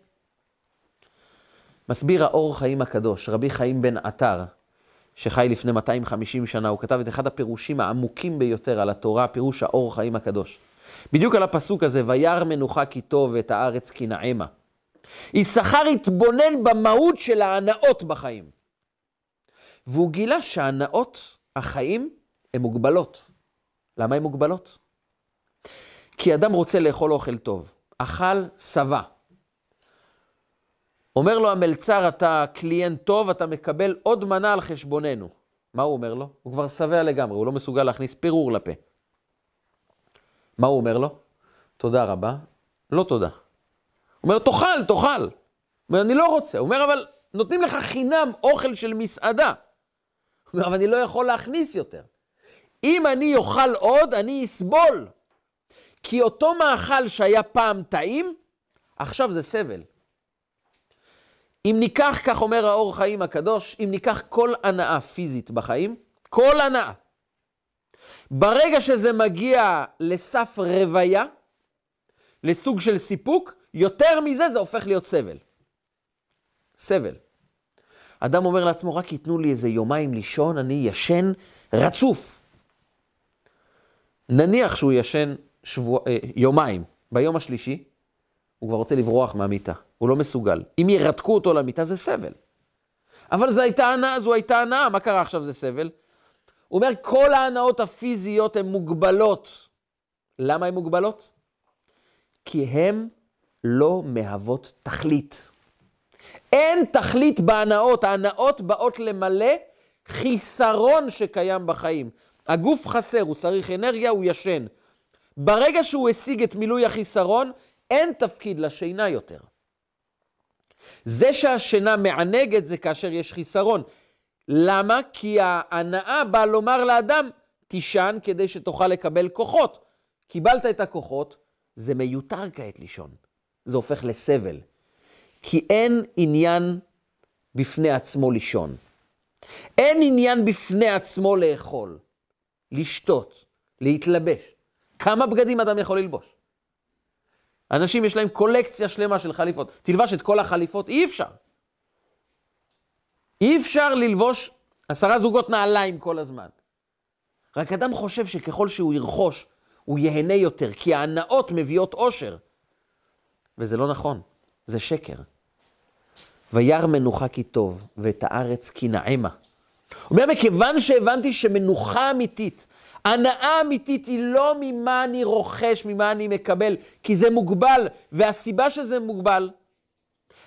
מסביר האור חיים הקדוש, רבי חיים בן עטר, שחי לפני 250 שנה, הוא כתב את אחד הפירושים העמוקים ביותר על התורה, פירוש האור חיים הקדוש. בדיוק על הפסוק הזה, וירא מנוחה כי טוב ואת הארץ כי נעמה. יששכר התבונן במהות של ההנאות בחיים. והוא גילה שהנאות, החיים, הן מוגבלות. למה הן מוגבלות? כי אדם רוצה לאכול אוכל טוב. אכל, שבע. אומר לו המלצר, אתה קליינט טוב, אתה מקבל עוד מנה על חשבוננו. מה הוא אומר לו? הוא כבר שבע לגמרי, הוא לא מסוגל להכניס פירור לפה. מה הוא אומר לו? תודה רבה, לא תודה. הוא אומר, תאכל, תאכל. הוא אומר, אני לא רוצה. הוא אומר, אבל נותנים לך חינם אוכל של מסעדה. הוא אומר, אבל אני לא יכול להכניס יותר. אם אני אוכל עוד, אני אסבול. כי אותו מאכל שהיה פעם טעים, עכשיו זה סבל. אם ניקח, כך אומר האור חיים הקדוש, אם ניקח כל הנאה פיזית בחיים, כל הנאה, ברגע שזה מגיע לסף רוויה, לסוג של סיפוק, יותר מזה זה הופך להיות סבל. סבל. אדם אומר לעצמו, רק ייתנו לי איזה יומיים לישון, אני ישן רצוף. נניח שהוא ישן שבוע, אה, יומיים, ביום השלישי, הוא כבר רוצה לברוח מהמיטה, הוא לא מסוגל. אם ירתקו אותו למיטה זה סבל. אבל זו הייתה הנאה, זו הייתה הנאה, מה קרה עכשיו זה סבל? הוא אומר, כל ההנאות הפיזיות הן מוגבלות. למה הן מוגבלות? כי הן לא מהוות תכלית. אין תכלית בהנאות, ההנאות באות למלא חיסרון שקיים בחיים. הגוף חסר, הוא צריך אנרגיה, הוא ישן. ברגע שהוא השיג את מילוי החיסרון, אין תפקיד לשינה יותר. זה שהשינה מענגת זה כאשר יש חיסרון. למה? כי ההנאה באה לומר לאדם, תישן כדי שתוכל לקבל כוחות. קיבלת את הכוחות, זה מיותר כעת לישון. זה הופך לסבל. כי אין עניין בפני עצמו לישון. אין עניין בפני עצמו לאכול, לשתות, להתלבש. כמה בגדים אדם יכול ללבוש? אנשים יש להם קולקציה שלמה של חליפות. תלבש את כל החליפות? אי אפשר. אי אפשר ללבוש עשרה זוגות נעליים כל הזמן. רק אדם חושב שככל שהוא ירכוש, הוא ייהנה יותר, כי ההנאות מביאות אושר. וזה לא נכון, זה שקר. וירא מנוחה כי טוב, ואת הארץ כי נעמה. אומר, מכיוון שהבנתי שמנוחה אמיתית, הנאה אמיתית היא לא ממה אני רוכש, ממה אני מקבל, כי זה מוגבל, והסיבה שזה מוגבל,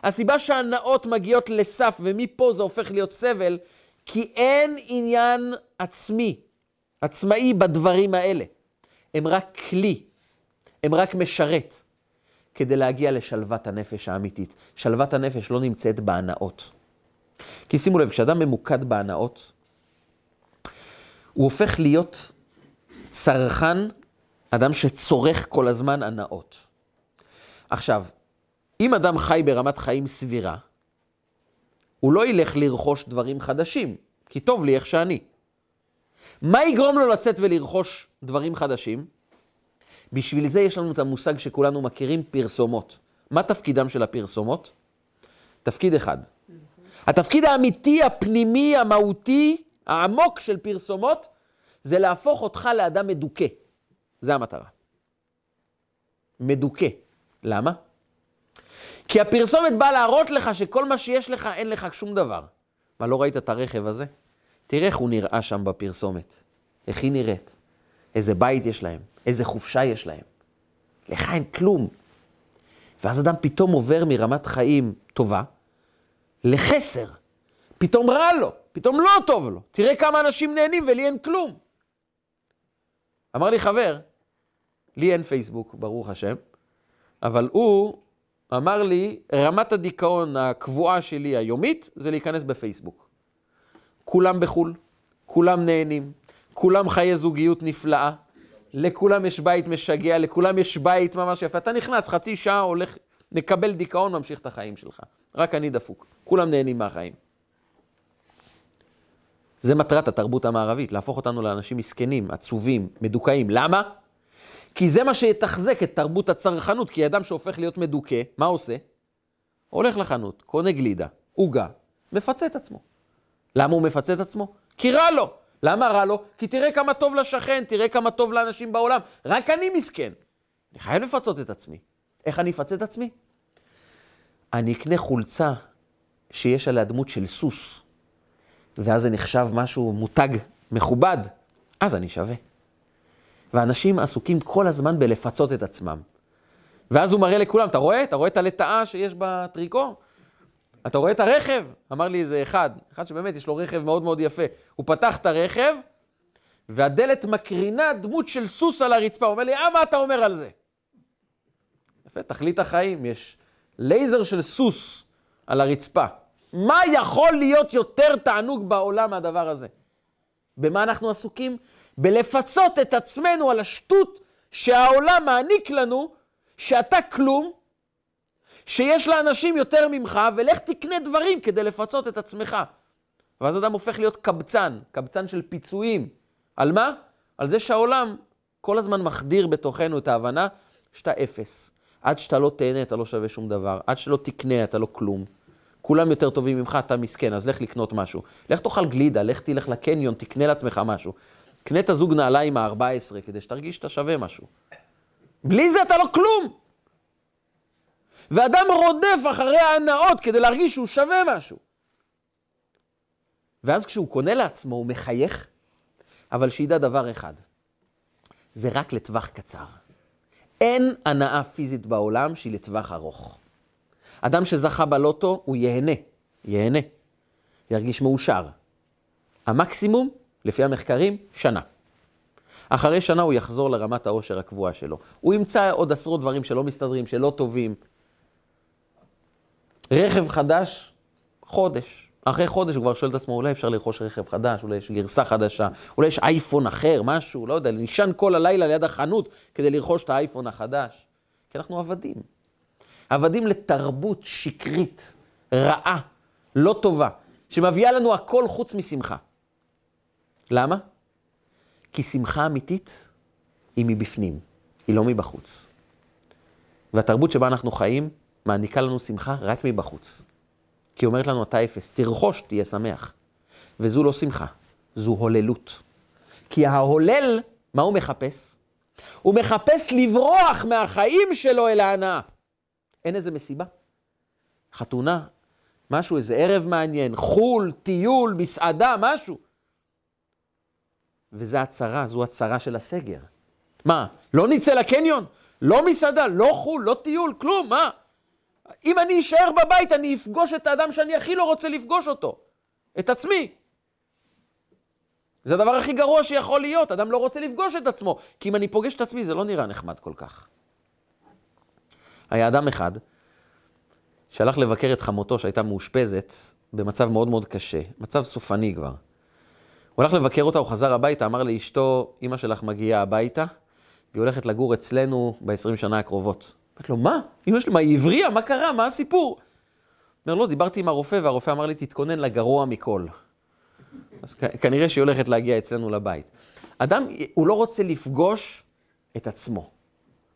הסיבה שהנאות מגיעות לסף ומפה זה הופך להיות סבל, כי אין עניין עצמי, עצמאי בדברים האלה. הם רק כלי, הם רק משרת, כדי להגיע לשלוות הנפש האמיתית. שלוות הנפש לא נמצאת בהנאות. כי שימו לב, כשאדם ממוקד בהנאות, הוא הופך להיות צרכן, אדם שצורך כל הזמן הנאות. עכשיו, אם אדם חי ברמת חיים סבירה, הוא לא ילך לרכוש דברים חדשים, כי טוב לי איך שאני. מה יגרום לו לצאת ולרכוש דברים חדשים? בשביל זה יש לנו את המושג שכולנו מכירים, פרסומות. מה תפקידם של הפרסומות? תפקיד אחד. התפקיד האמיתי, הפנימי, המהותי, העמוק של פרסומות, זה להפוך אותך לאדם מדוכא. זה המטרה. מדוכא. למה? כי הפרסומת באה להראות לך שכל מה שיש לך, אין לך שום דבר. מה, לא ראית את הרכב הזה? תראה איך הוא נראה שם בפרסומת. איך היא נראית. איזה בית יש להם, איזה חופשה יש להם. לך אין כלום. ואז אדם פתאום עובר מרמת חיים טובה לחסר. פתאום רע לו, פתאום לא טוב לו. תראה כמה אנשים נהנים ולי אין כלום. אמר לי חבר, לי אין פייסבוק, ברוך השם, אבל הוא אמר לי, רמת הדיכאון הקבועה שלי היומית זה להיכנס בפייסבוק. כולם בחו"ל, כולם נהנים, כולם חיי זוגיות נפלאה, לכולם יש בית משגע, לכולם יש בית ממש יפה. אתה נכנס, חצי שעה הולך, מקבל דיכאון, ממשיך את החיים שלך. רק אני דפוק. כולם נהנים מהחיים. זה מטרת התרבות המערבית, להפוך אותנו לאנשים מסכנים, עצובים, מדוכאים. למה? כי זה מה שיתחזק את תרבות הצרכנות, כי אדם שהופך להיות מדוכא, מה עושה? הולך לחנות, קונה גלידה, עוגה, מפצה את עצמו. למה הוא מפצה את עצמו? כי רע לו. למה רע לו? כי תראה כמה טוב לשכן, תראה כמה טוב לאנשים בעולם. רק אני מסכן. אני חייב לפצות את עצמי. איך אני אפצה את עצמי? אני אקנה חולצה שיש עליה דמות של סוס, ואז זה נחשב משהו מותג מכובד, אז אני שווה. ואנשים עסוקים כל הזמן בלפצות את עצמם. ואז הוא מראה לכולם, אתה רואה? אתה רואה את הלטאה שיש בטריקו? אתה רואה את הרכב? אמר לי איזה אחד, אחד שבאמת יש לו רכב מאוד מאוד יפה. הוא פתח את הרכב, והדלת מקרינה דמות של סוס על הרצפה. הוא אומר לי, אה, מה אתה אומר על זה? יפה, תכלית החיים, יש לייזר של סוס על הרצפה. מה יכול להיות יותר תענוג בעולם מהדבר הזה? במה אנחנו עסוקים? בלפצות את עצמנו על השטות שהעולם מעניק לנו, שאתה כלום, שיש לאנשים יותר ממך, ולך תקנה דברים כדי לפצות את עצמך. ואז אדם הופך להיות קבצן, קבצן של פיצויים. על מה? על זה שהעולם כל הזמן מחדיר בתוכנו את ההבנה שאתה אפס. עד שאתה לא תהנה, אתה לא שווה שום דבר. עד שלא תקנה, אתה לא כלום. כולם יותר טובים ממך, אתה מסכן, אז לך לקנות משהו. לך תאכל גלידה, לך תלך לקניון, תקנה לעצמך משהו. קנה את הזוג נעליים ה-14 כדי שתרגיש שאתה שווה משהו. בלי זה אתה לא כלום. ואדם רודף אחרי ההנאות כדי להרגיש שהוא שווה משהו. ואז כשהוא קונה לעצמו, הוא מחייך, אבל שידע דבר אחד, זה רק לטווח קצר. אין הנאה פיזית בעולם שהיא לטווח ארוך. אדם שזכה בלוטו, הוא ייהנה, ייהנה, ירגיש מאושר. המקסימום, לפי המחקרים, שנה. אחרי שנה הוא יחזור לרמת העושר הקבועה שלו. הוא ימצא עוד עשרות דברים שלא מסתדרים, שלא טובים. רכב חדש, חודש. אחרי חודש הוא כבר שואל את עצמו, אולי אפשר לרכוש רכב חדש, אולי יש גרסה חדשה, אולי יש אייפון אחר, משהו, לא יודע, נשען כל הלילה ליד החנות כדי לרכוש את האייפון החדש. כי אנחנו עבדים. עבדים לתרבות שקרית, רעה, לא טובה, שמביאה לנו הכל חוץ משמחה. למה? כי שמחה אמיתית היא מבפנים, היא לא מבחוץ. והתרבות שבה אנחנו חיים מעניקה לנו שמחה רק מבחוץ. כי אומרת לנו, אתה אפס, תרכוש, תהיה שמח. וזו לא שמחה, זו הוללות. כי ההולל, מה הוא מחפש? הוא מחפש לברוח מהחיים שלו אל ההנאה. אין איזה מסיבה. חתונה, משהו, איזה ערב מעניין, חו"ל, טיול, מסעדה, משהו. וזה הצרה, זו הצרה של הסגר. מה, לא נצא לקניון? לא מסעדה, לא חו"ל, לא טיול, כלום, מה? אם אני אשאר בבית, אני אפגוש את האדם שאני הכי לא רוצה לפגוש אותו, את עצמי. זה הדבר הכי גרוע שיכול להיות, אדם לא רוצה לפגוש את עצמו, כי אם אני פוגש את עצמי זה לא נראה נחמד כל כך. היה אדם אחד שהלך לבקר את חמותו שהייתה מאושפזת במצב מאוד מאוד קשה, מצב סופני כבר. הוא הלך לבקר אותה, הוא חזר הביתה, אמר לאשתו, אמא שלך מגיעה הביתה, והיא הולכת לגור אצלנו ב-20 שנה הקרובות. אמרתי לו, מה? אמא שלי, מה, היא הבריאה? מה קרה? מה הסיפור? אומר, לא, דיברתי עם הרופא, והרופא אמר לי, תתכונן לגרוע מכל. אז כנראה שהיא הולכת להגיע אצלנו לבית. אדם, הוא לא רוצה לפגוש את עצמו.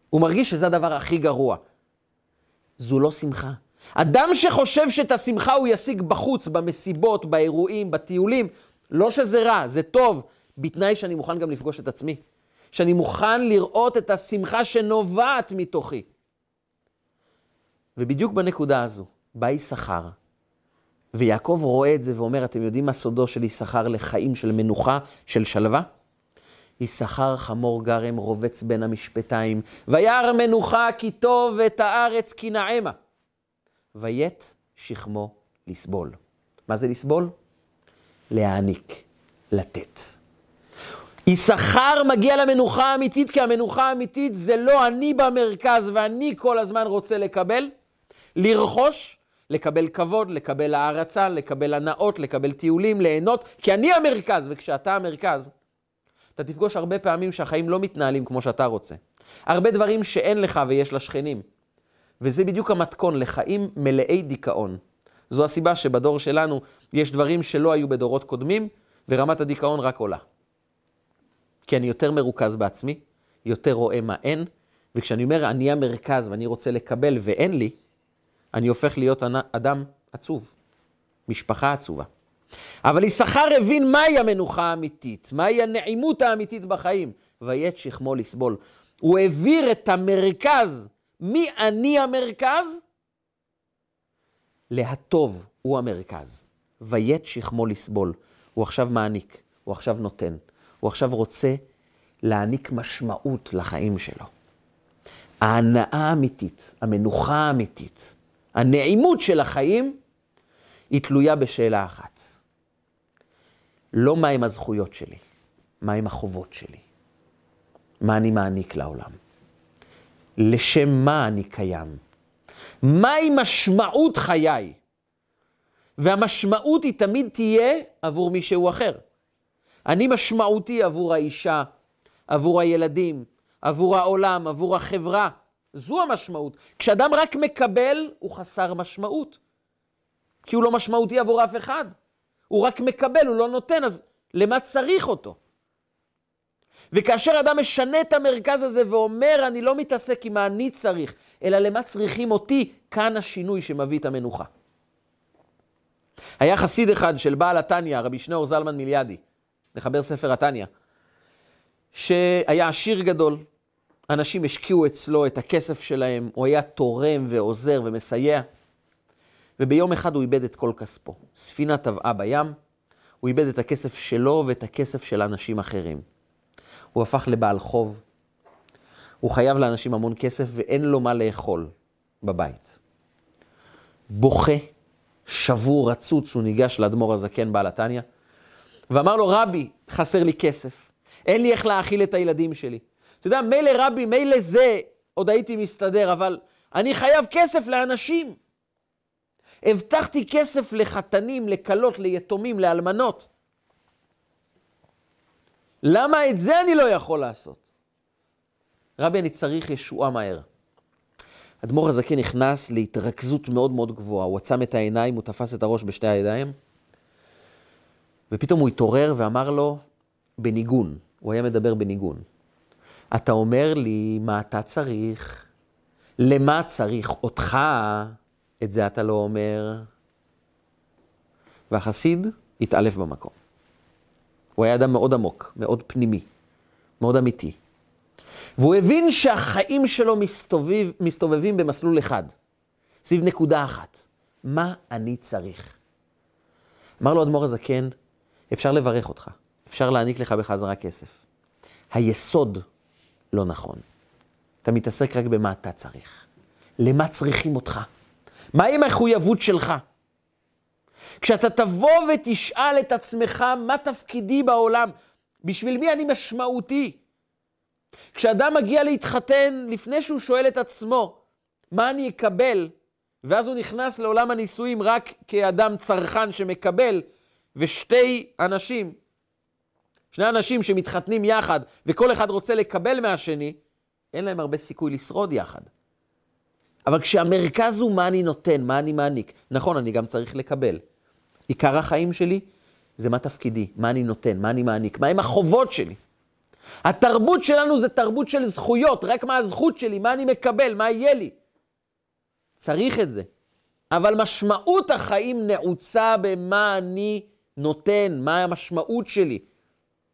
הוא מרגיש שזה הדבר הכי גרוע. זו לא שמחה. אדם שחושב שאת השמחה הוא ישיג בחוץ, במסיבות, באירועים, בטיולים, לא שזה רע, זה טוב, בתנאי שאני מוכן גם לפגוש את עצמי. שאני מוכן לראות את השמחה שנובעת מתוכי. ובדיוק בנקודה הזו, בא יששכר, ויעקב רואה את זה ואומר, אתם יודעים מה סודו של יששכר לחיים של מנוחה, של שלווה? יששכר חמור גרם רובץ בין המשפטיים, וירא מנוחה כי טוב את הארץ כי נעמה. ויית שכמו לסבול. מה זה לסבול? להעניק, לתת. יששכר מגיע למנוחה האמיתית, כי המנוחה האמיתית זה לא אני במרכז ואני כל הזמן רוצה לקבל, לרכוש, לקבל כבוד, לקבל הערצה, לקבל הנאות, לקבל טיולים, ליהנות, כי אני המרכז, וכשאתה המרכז, אתה תפגוש הרבה פעמים שהחיים לא מתנהלים כמו שאתה רוצה. הרבה דברים שאין לך ויש לשכנים. וזה בדיוק המתכון לחיים מלאי דיכאון. זו הסיבה שבדור שלנו יש דברים שלא היו בדורות קודמים, ורמת הדיכאון רק עולה. כי אני יותר מרוכז בעצמי, יותר רואה מה אין, וכשאני אומר אני המרכז ואני רוצה לקבל ואין לי, אני הופך להיות אדם עצוב, משפחה עצובה. אבל יששכר הבין מהי המנוחה האמיתית, מהי הנעימות האמיתית בחיים, ויית שכמו לסבול. הוא העביר את המרכז, מי אני המרכז? להטוב הוא המרכז. ויית שכמו לסבול. הוא עכשיו מעניק, הוא עכשיו נותן. הוא עכשיו רוצה להעניק משמעות לחיים שלו. ההנאה האמיתית, המנוחה האמיתית, הנעימות של החיים, היא תלויה בשאלה אחת. לא מהם הזכויות שלי, מהם החובות שלי. מה אני מעניק לעולם? לשם מה אני קיים? מהי משמעות חיי? והמשמעות היא תמיד תהיה עבור מישהו אחר. אני משמעותי עבור האישה, עבור הילדים, עבור העולם, עבור החברה. זו המשמעות. כשאדם רק מקבל, הוא חסר משמעות. כי הוא לא משמעותי עבור אף אחד. הוא רק מקבל, הוא לא נותן, אז למה צריך אותו? וכאשר אדם משנה את המרכז הזה ואומר, אני לא מתעסק עם מה אני צריך, אלא למה צריכים אותי, כאן השינוי שמביא את המנוחה. היה חסיד אחד של בעל התניא, רבי שניאור זלמן מיליאדי, לחבר ספר התניא, שהיה עשיר גדול, אנשים השקיעו אצלו את הכסף שלהם, הוא היה תורם ועוזר ומסייע, וביום אחד הוא איבד את כל כספו. ספינה טבעה בים, הוא איבד את הכסף שלו ואת הכסף של אנשים אחרים. הוא הפך לבעל חוב, הוא חייב לאנשים המון כסף ואין לו מה לאכול בבית. בוכה, שבור, רצוץ, הוא ניגש לאדמו"ר הזקן בעל התניא, ואמר לו, רבי, חסר לי כסף, אין לי איך להאכיל את הילדים שלי. אתה יודע, מילא רבי, מילא זה, עוד הייתי מסתדר, אבל אני חייב כסף לאנשים. הבטחתי כסף לחתנים, לכלות, ליתומים, לאלמנות. למה את זה אני לא יכול לעשות? רבי, אני צריך ישועה מהר. אדמו"ר הזקן נכנס להתרכזות מאוד מאוד גבוהה. הוא עצם את העיניים, הוא תפס את הראש בשתי הידיים, ופתאום הוא התעורר ואמר לו, בניגון, הוא היה מדבר בניגון. אתה אומר לי מה אתה צריך, למה צריך אותך, את זה אתה לא אומר. והחסיד התעלף במקום. הוא היה אדם מאוד עמוק, מאוד פנימי, מאוד אמיתי. והוא הבין שהחיים שלו מסתובב, מסתובבים במסלול אחד, סביב נקודה אחת. מה אני צריך? אמר לו אדמו"ר הזקן, אפשר לברך אותך, אפשר להעניק לך בחזרה כסף. היסוד לא נכון. אתה מתעסק רק במה אתה צריך. למה צריכים אותך? מהי המחויבות שלך? כשאתה תבוא ותשאל את עצמך מה תפקידי בעולם, בשביל מי אני משמעותי? כשאדם מגיע להתחתן, לפני שהוא שואל את עצמו מה אני אקבל, ואז הוא נכנס לעולם הנישואים רק כאדם צרכן שמקבל, ושתי אנשים, שני אנשים שמתחתנים יחד, וכל אחד רוצה לקבל מהשני, אין להם הרבה סיכוי לשרוד יחד. אבל כשהמרכז הוא מה אני נותן, מה אני מעניק, נכון, אני גם צריך לקבל. עיקר החיים שלי זה מה תפקידי, מה אני נותן, מה אני מעניק, מהם החובות שלי. התרבות שלנו זה תרבות של זכויות, רק מה הזכות שלי, מה אני מקבל, מה יהיה לי. צריך את זה. אבל משמעות החיים נעוצה במה אני נותן, מה המשמעות שלי.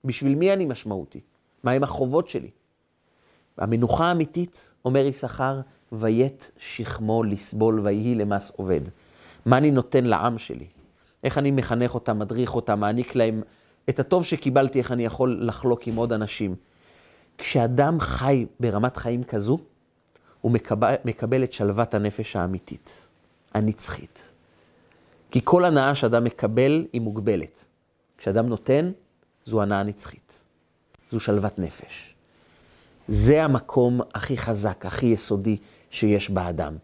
בשביל מי אני משמעותי? מהם החובות שלי? המנוחה האמיתית, אומר יששכר, ויית שכמו לסבול ויהי למס עובד. מה אני נותן לעם שלי? איך אני מחנך אותם, מדריך אותם, מעניק להם את הטוב שקיבלתי, איך אני יכול לחלוק עם עוד אנשים. כשאדם חי ברמת חיים כזו, הוא מקבל, מקבל את שלוות הנפש האמיתית, הנצחית. כי כל הנאה שאדם מקבל היא מוגבלת. כשאדם נותן, זו הנאה נצחית. זו שלוות נפש. זה המקום הכי חזק, הכי יסודי שיש באדם.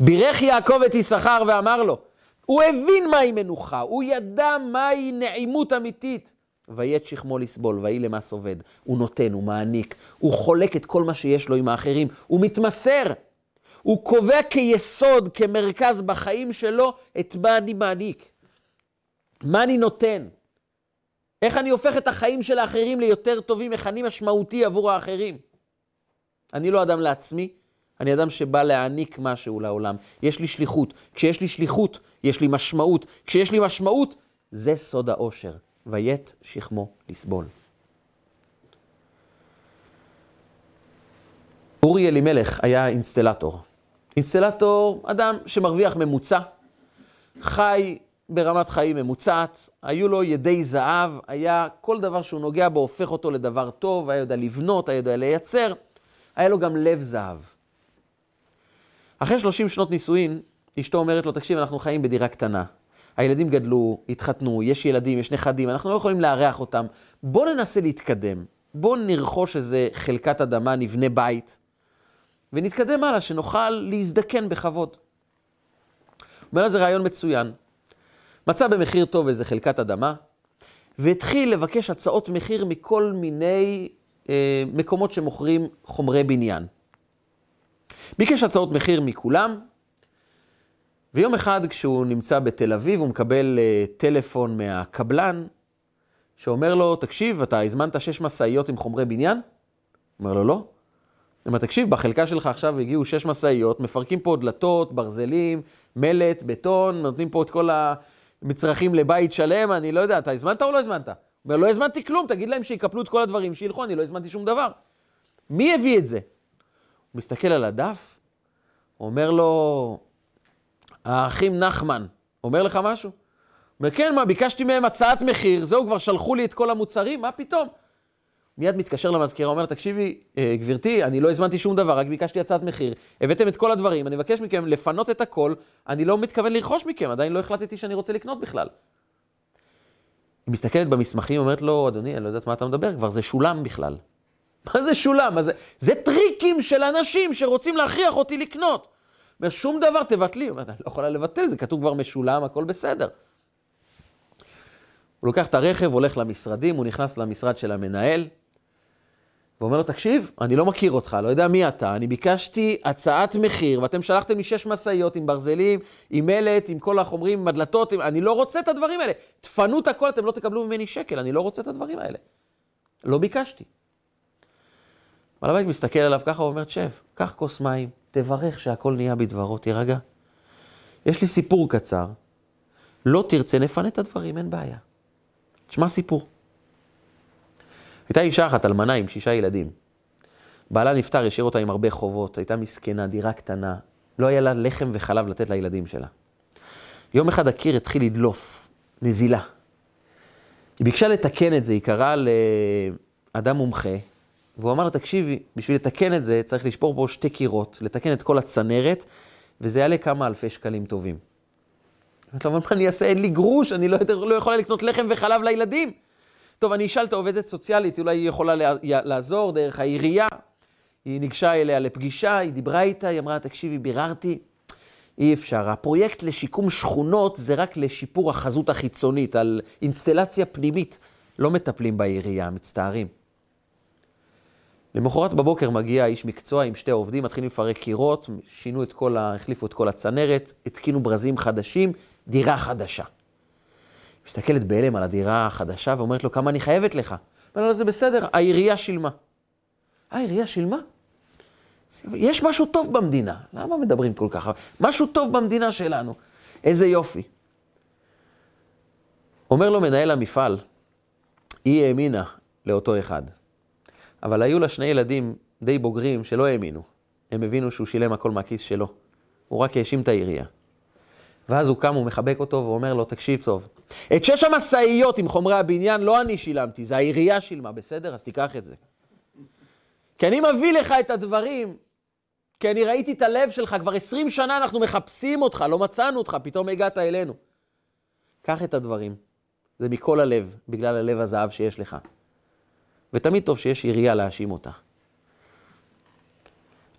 בירך יעקב את יששכר ואמר לו, הוא הבין מהי מנוחה, הוא ידע מהי נעימות אמיתית. ויית שכמו לסבול, ויהי למס עובד. הוא נותן, הוא מעניק, הוא חולק את כל מה שיש לו עם האחרים, הוא מתמסר. הוא קובע כיסוד, כמרכז בחיים שלו, את מה אני מעניק. מה אני נותן. איך אני הופך את החיים של האחרים ליותר טובים, איך אני משמעותי עבור האחרים. אני לא אדם לעצמי, אני אדם שבא להעניק משהו לעולם. יש לי שליחות. כשיש לי שליחות, יש לי משמעות. כשיש לי משמעות, זה סוד האושר. ויית שכמו לסבול. אורי אלימלך היה אינסטלטור. אינסטלטור, אדם שמרוויח ממוצע, חי ברמת חיים ממוצעת, היו לו ידי זהב, היה כל דבר שהוא נוגע בו הופך אותו לדבר טוב, היה יודע לבנות, היה יודע לייצר, היה לו גם לב זהב. אחרי 30 שנות נישואין, אשתו אומרת לו, תקשיב, אנחנו חיים בדירה קטנה. הילדים גדלו, התחתנו, יש ילדים, יש נכדים, אנחנו לא יכולים לארח אותם. בואו ננסה להתקדם. בואו נרכוש איזה חלקת אדמה, נבנה בית, ונתקדם הלאה, שנוכל להזדקן בכבוד. הוא אומר זה רעיון מצוין. מצא במחיר טוב איזה חלקת אדמה, והתחיל לבקש הצעות מחיר מכל מיני אה, מקומות שמוכרים חומרי בניין. ביקש הצעות מחיר מכולם, ויום אחד כשהוא נמצא בתל אביב, הוא מקבל uh, טלפון מהקבלן, שאומר לו, תקשיב, אתה הזמנת שש משאיות עם חומרי בניין? אומר לו, לא. אומר, תקשיב, בחלקה שלך עכשיו הגיעו שש משאיות, מפרקים פה דלתות, ברזלים, מלט, בטון, נותנים פה את כל המצרכים לבית שלם, אני לא יודע, אתה הזמנת או לא הזמנת? הוא אומר, לא הזמנתי כלום, תגיד להם שיקפלו את כל הדברים, שילכו, אני לא הזמנתי שום דבר. מי הביא את זה? הוא מסתכל על הדף, הוא אומר לו, האחים נחמן, אומר לך משהו? אומר, כן, מה, ביקשתי מהם הצעת מחיר, זהו, כבר שלחו לי את כל המוצרים, מה פתאום? מיד מתקשר למזכירה, אומר, תקשיבי, אה, גברתי, אני לא הזמנתי שום דבר, רק ביקשתי הצעת מחיר, הבאתם את כל הדברים, אני מבקש מכם לפנות את הכל, אני לא מתכוון לרכוש מכם, עדיין לא החלטתי שאני רוצה לקנות בכלל. היא מסתכלת במסמכים, אומרת לו, אדוני, אני לא יודעת מה אתה מדבר, כבר זה שולם בכלל. מה זה שולם? מה זה? זה טריקים של אנשים שרוצים להכריח אותי לקנות. אומר, שום דבר תבטלי. אומר, אני לא יכולה לבטל, זה כתוב כבר משולם, הכל בסדר. הוא לוקח את הרכב, הולך למשרדים, הוא נכנס למשרד של המנהל, ואומר לו, תקשיב, אני לא מכיר אותך, לא יודע מי אתה, אני ביקשתי הצעת מחיר, ואתם שלחתם לי שש משאיות עם ברזלים, עם מלט, עם כל החומרים, עם הדלתות, עם... אני לא רוצה את הדברים האלה. תפנו את הכל, אתם לא תקבלו ממני שקל, אני לא רוצה את הדברים האלה. לא ביקשתי. בעל הבית מסתכל עליו ככה, הוא אומר, תשב, קח כוס מים, תברך שהכל נהיה בדברו, תירגע. יש לי סיפור קצר, לא תרצה, נפנה את הדברים, אין בעיה. תשמע סיפור. הייתה אישה אחת, אלמנה עם שישה ילדים. בעלה נפטר, השאיר אותה עם הרבה חובות, הייתה מסכנה, דירה קטנה, לא היה לה לחם וחלב לתת לילדים שלה. יום אחד הקיר התחיל לדלוף, נזילה. היא ביקשה לתקן את זה, היא קראה לאדם מומחה, והוא אמר לה, תקשיבי, בשביל לתקן את זה צריך לשפור פה שתי קירות, לתקן את כל הצנרת, וזה יעלה כמה אלפי שקלים טובים. אמרתי לו, מה אני אעשה? אין לי גרוש, אני לא, לא יכולה לקנות לחם וחלב לילדים. טוב, אני אשאל את העובדת סוציאלית, אולי היא יכולה לעזור דרך העירייה. היא ניגשה אליה לפגישה, היא דיברה איתה, היא אמרה, תקשיבי, ביררתי, אי אפשר. הפרויקט לשיקום שכונות זה רק לשיפור החזות החיצונית, על אינסטלציה פנימית. לא מטפלים בעירייה, מצטערים. למחרת בבוקר מגיע איש מקצוע עם שתי עובדים, מתחילים לפרק קירות, שינו את כל ה... החליפו את כל הצנרת, התקינו ברזים חדשים, דירה חדשה. מסתכלת בהלם על הדירה החדשה ואומרת לו, כמה אני חייבת לך? אומר לו, זה בסדר, העירייה שילמה. העירייה שילמה? יש משהו טוב במדינה, למה מדברים כל כך? משהו טוב במדינה שלנו, איזה יופי. אומר לו מנהל המפעל, היא האמינה לאותו אחד, אבל היו לה שני ילדים די בוגרים שלא האמינו. הם הבינו שהוא שילם הכל מהכיס שלו. הוא רק האשים את העירייה. ואז הוא קם, הוא מחבק אותו ואומר לו, תקשיב טוב, את שש המשאיות עם חומרי הבניין לא אני שילמתי, זה העירייה שילמה, בסדר? אז תיקח את זה. כי אני מביא לך את הדברים, כי אני ראיתי את הלב שלך, כבר עשרים שנה אנחנו מחפשים אותך, לא מצאנו אותך, פתאום הגעת אלינו. קח את הדברים, זה מכל הלב, בגלל הלב הזהב שיש לך. ותמיד טוב שיש עירייה להאשים אותה.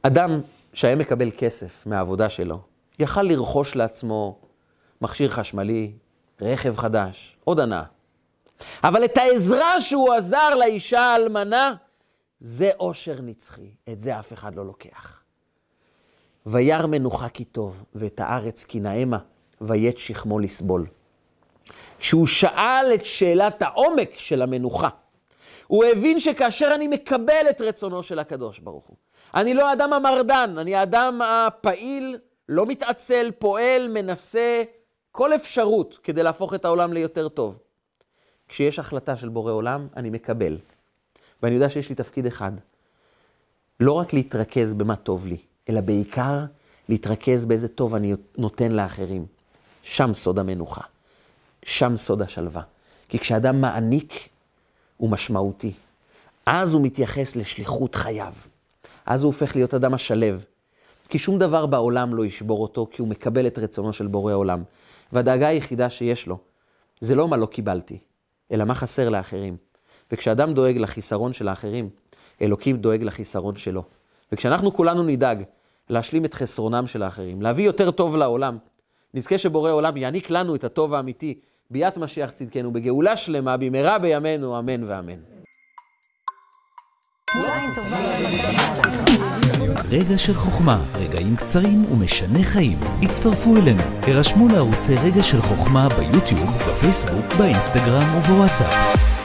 אדם שהיה מקבל כסף מהעבודה שלו, יכל לרכוש לעצמו מכשיר חשמלי, רכב חדש, עוד הנאה. אבל את העזרה שהוא עזר לאישה האלמנה, זה עושר נצחי, את זה אף אחד לא לוקח. וירא מנוחה כי טוב, ואת הארץ כי נאמה, ויית שכמו לסבול. כשהוא שאל את שאלת העומק של המנוחה, הוא הבין שכאשר אני מקבל את רצונו של הקדוש ברוך הוא, אני לא האדם המרדן, אני האדם הפעיל, לא מתעצל, פועל, מנסה כל אפשרות כדי להפוך את העולם ליותר טוב. כשיש החלטה של בורא עולם, אני מקבל. ואני יודע שיש לי תפקיד אחד, לא רק להתרכז במה טוב לי, אלא בעיקר להתרכז באיזה טוב אני נותן לאחרים. שם סוד המנוחה, שם סוד השלווה. כי כשאדם מעניק, הוא משמעותי. אז הוא מתייחס לשליחות חייו. אז הוא הופך להיות אדם השלב. כי שום דבר בעולם לא ישבור אותו, כי הוא מקבל את רצונו של בורא עולם. והדאגה היחידה שיש לו, זה לא מה לא קיבלתי, אלא מה חסר לאחרים. וכשאדם דואג לחיסרון של האחרים, אלוקים דואג לחיסרון שלו. וכשאנחנו כולנו נדאג להשלים את חסרונם של האחרים, להביא יותר טוב לעולם, נזכה שבורא עולם יעניק לנו את הטוב האמיתי, ביאת משיח צדקנו, בגאולה שלמה, במהרה בימינו, אמן ואמן. רגע של חוכמה, רגעים קצרים ומשנה חיים. הצטרפו אלינו, הרשמו לערוצי רגע של חוכמה ביוטיוב, בפייסבוק, באינסטגרם ובוואטסאפ.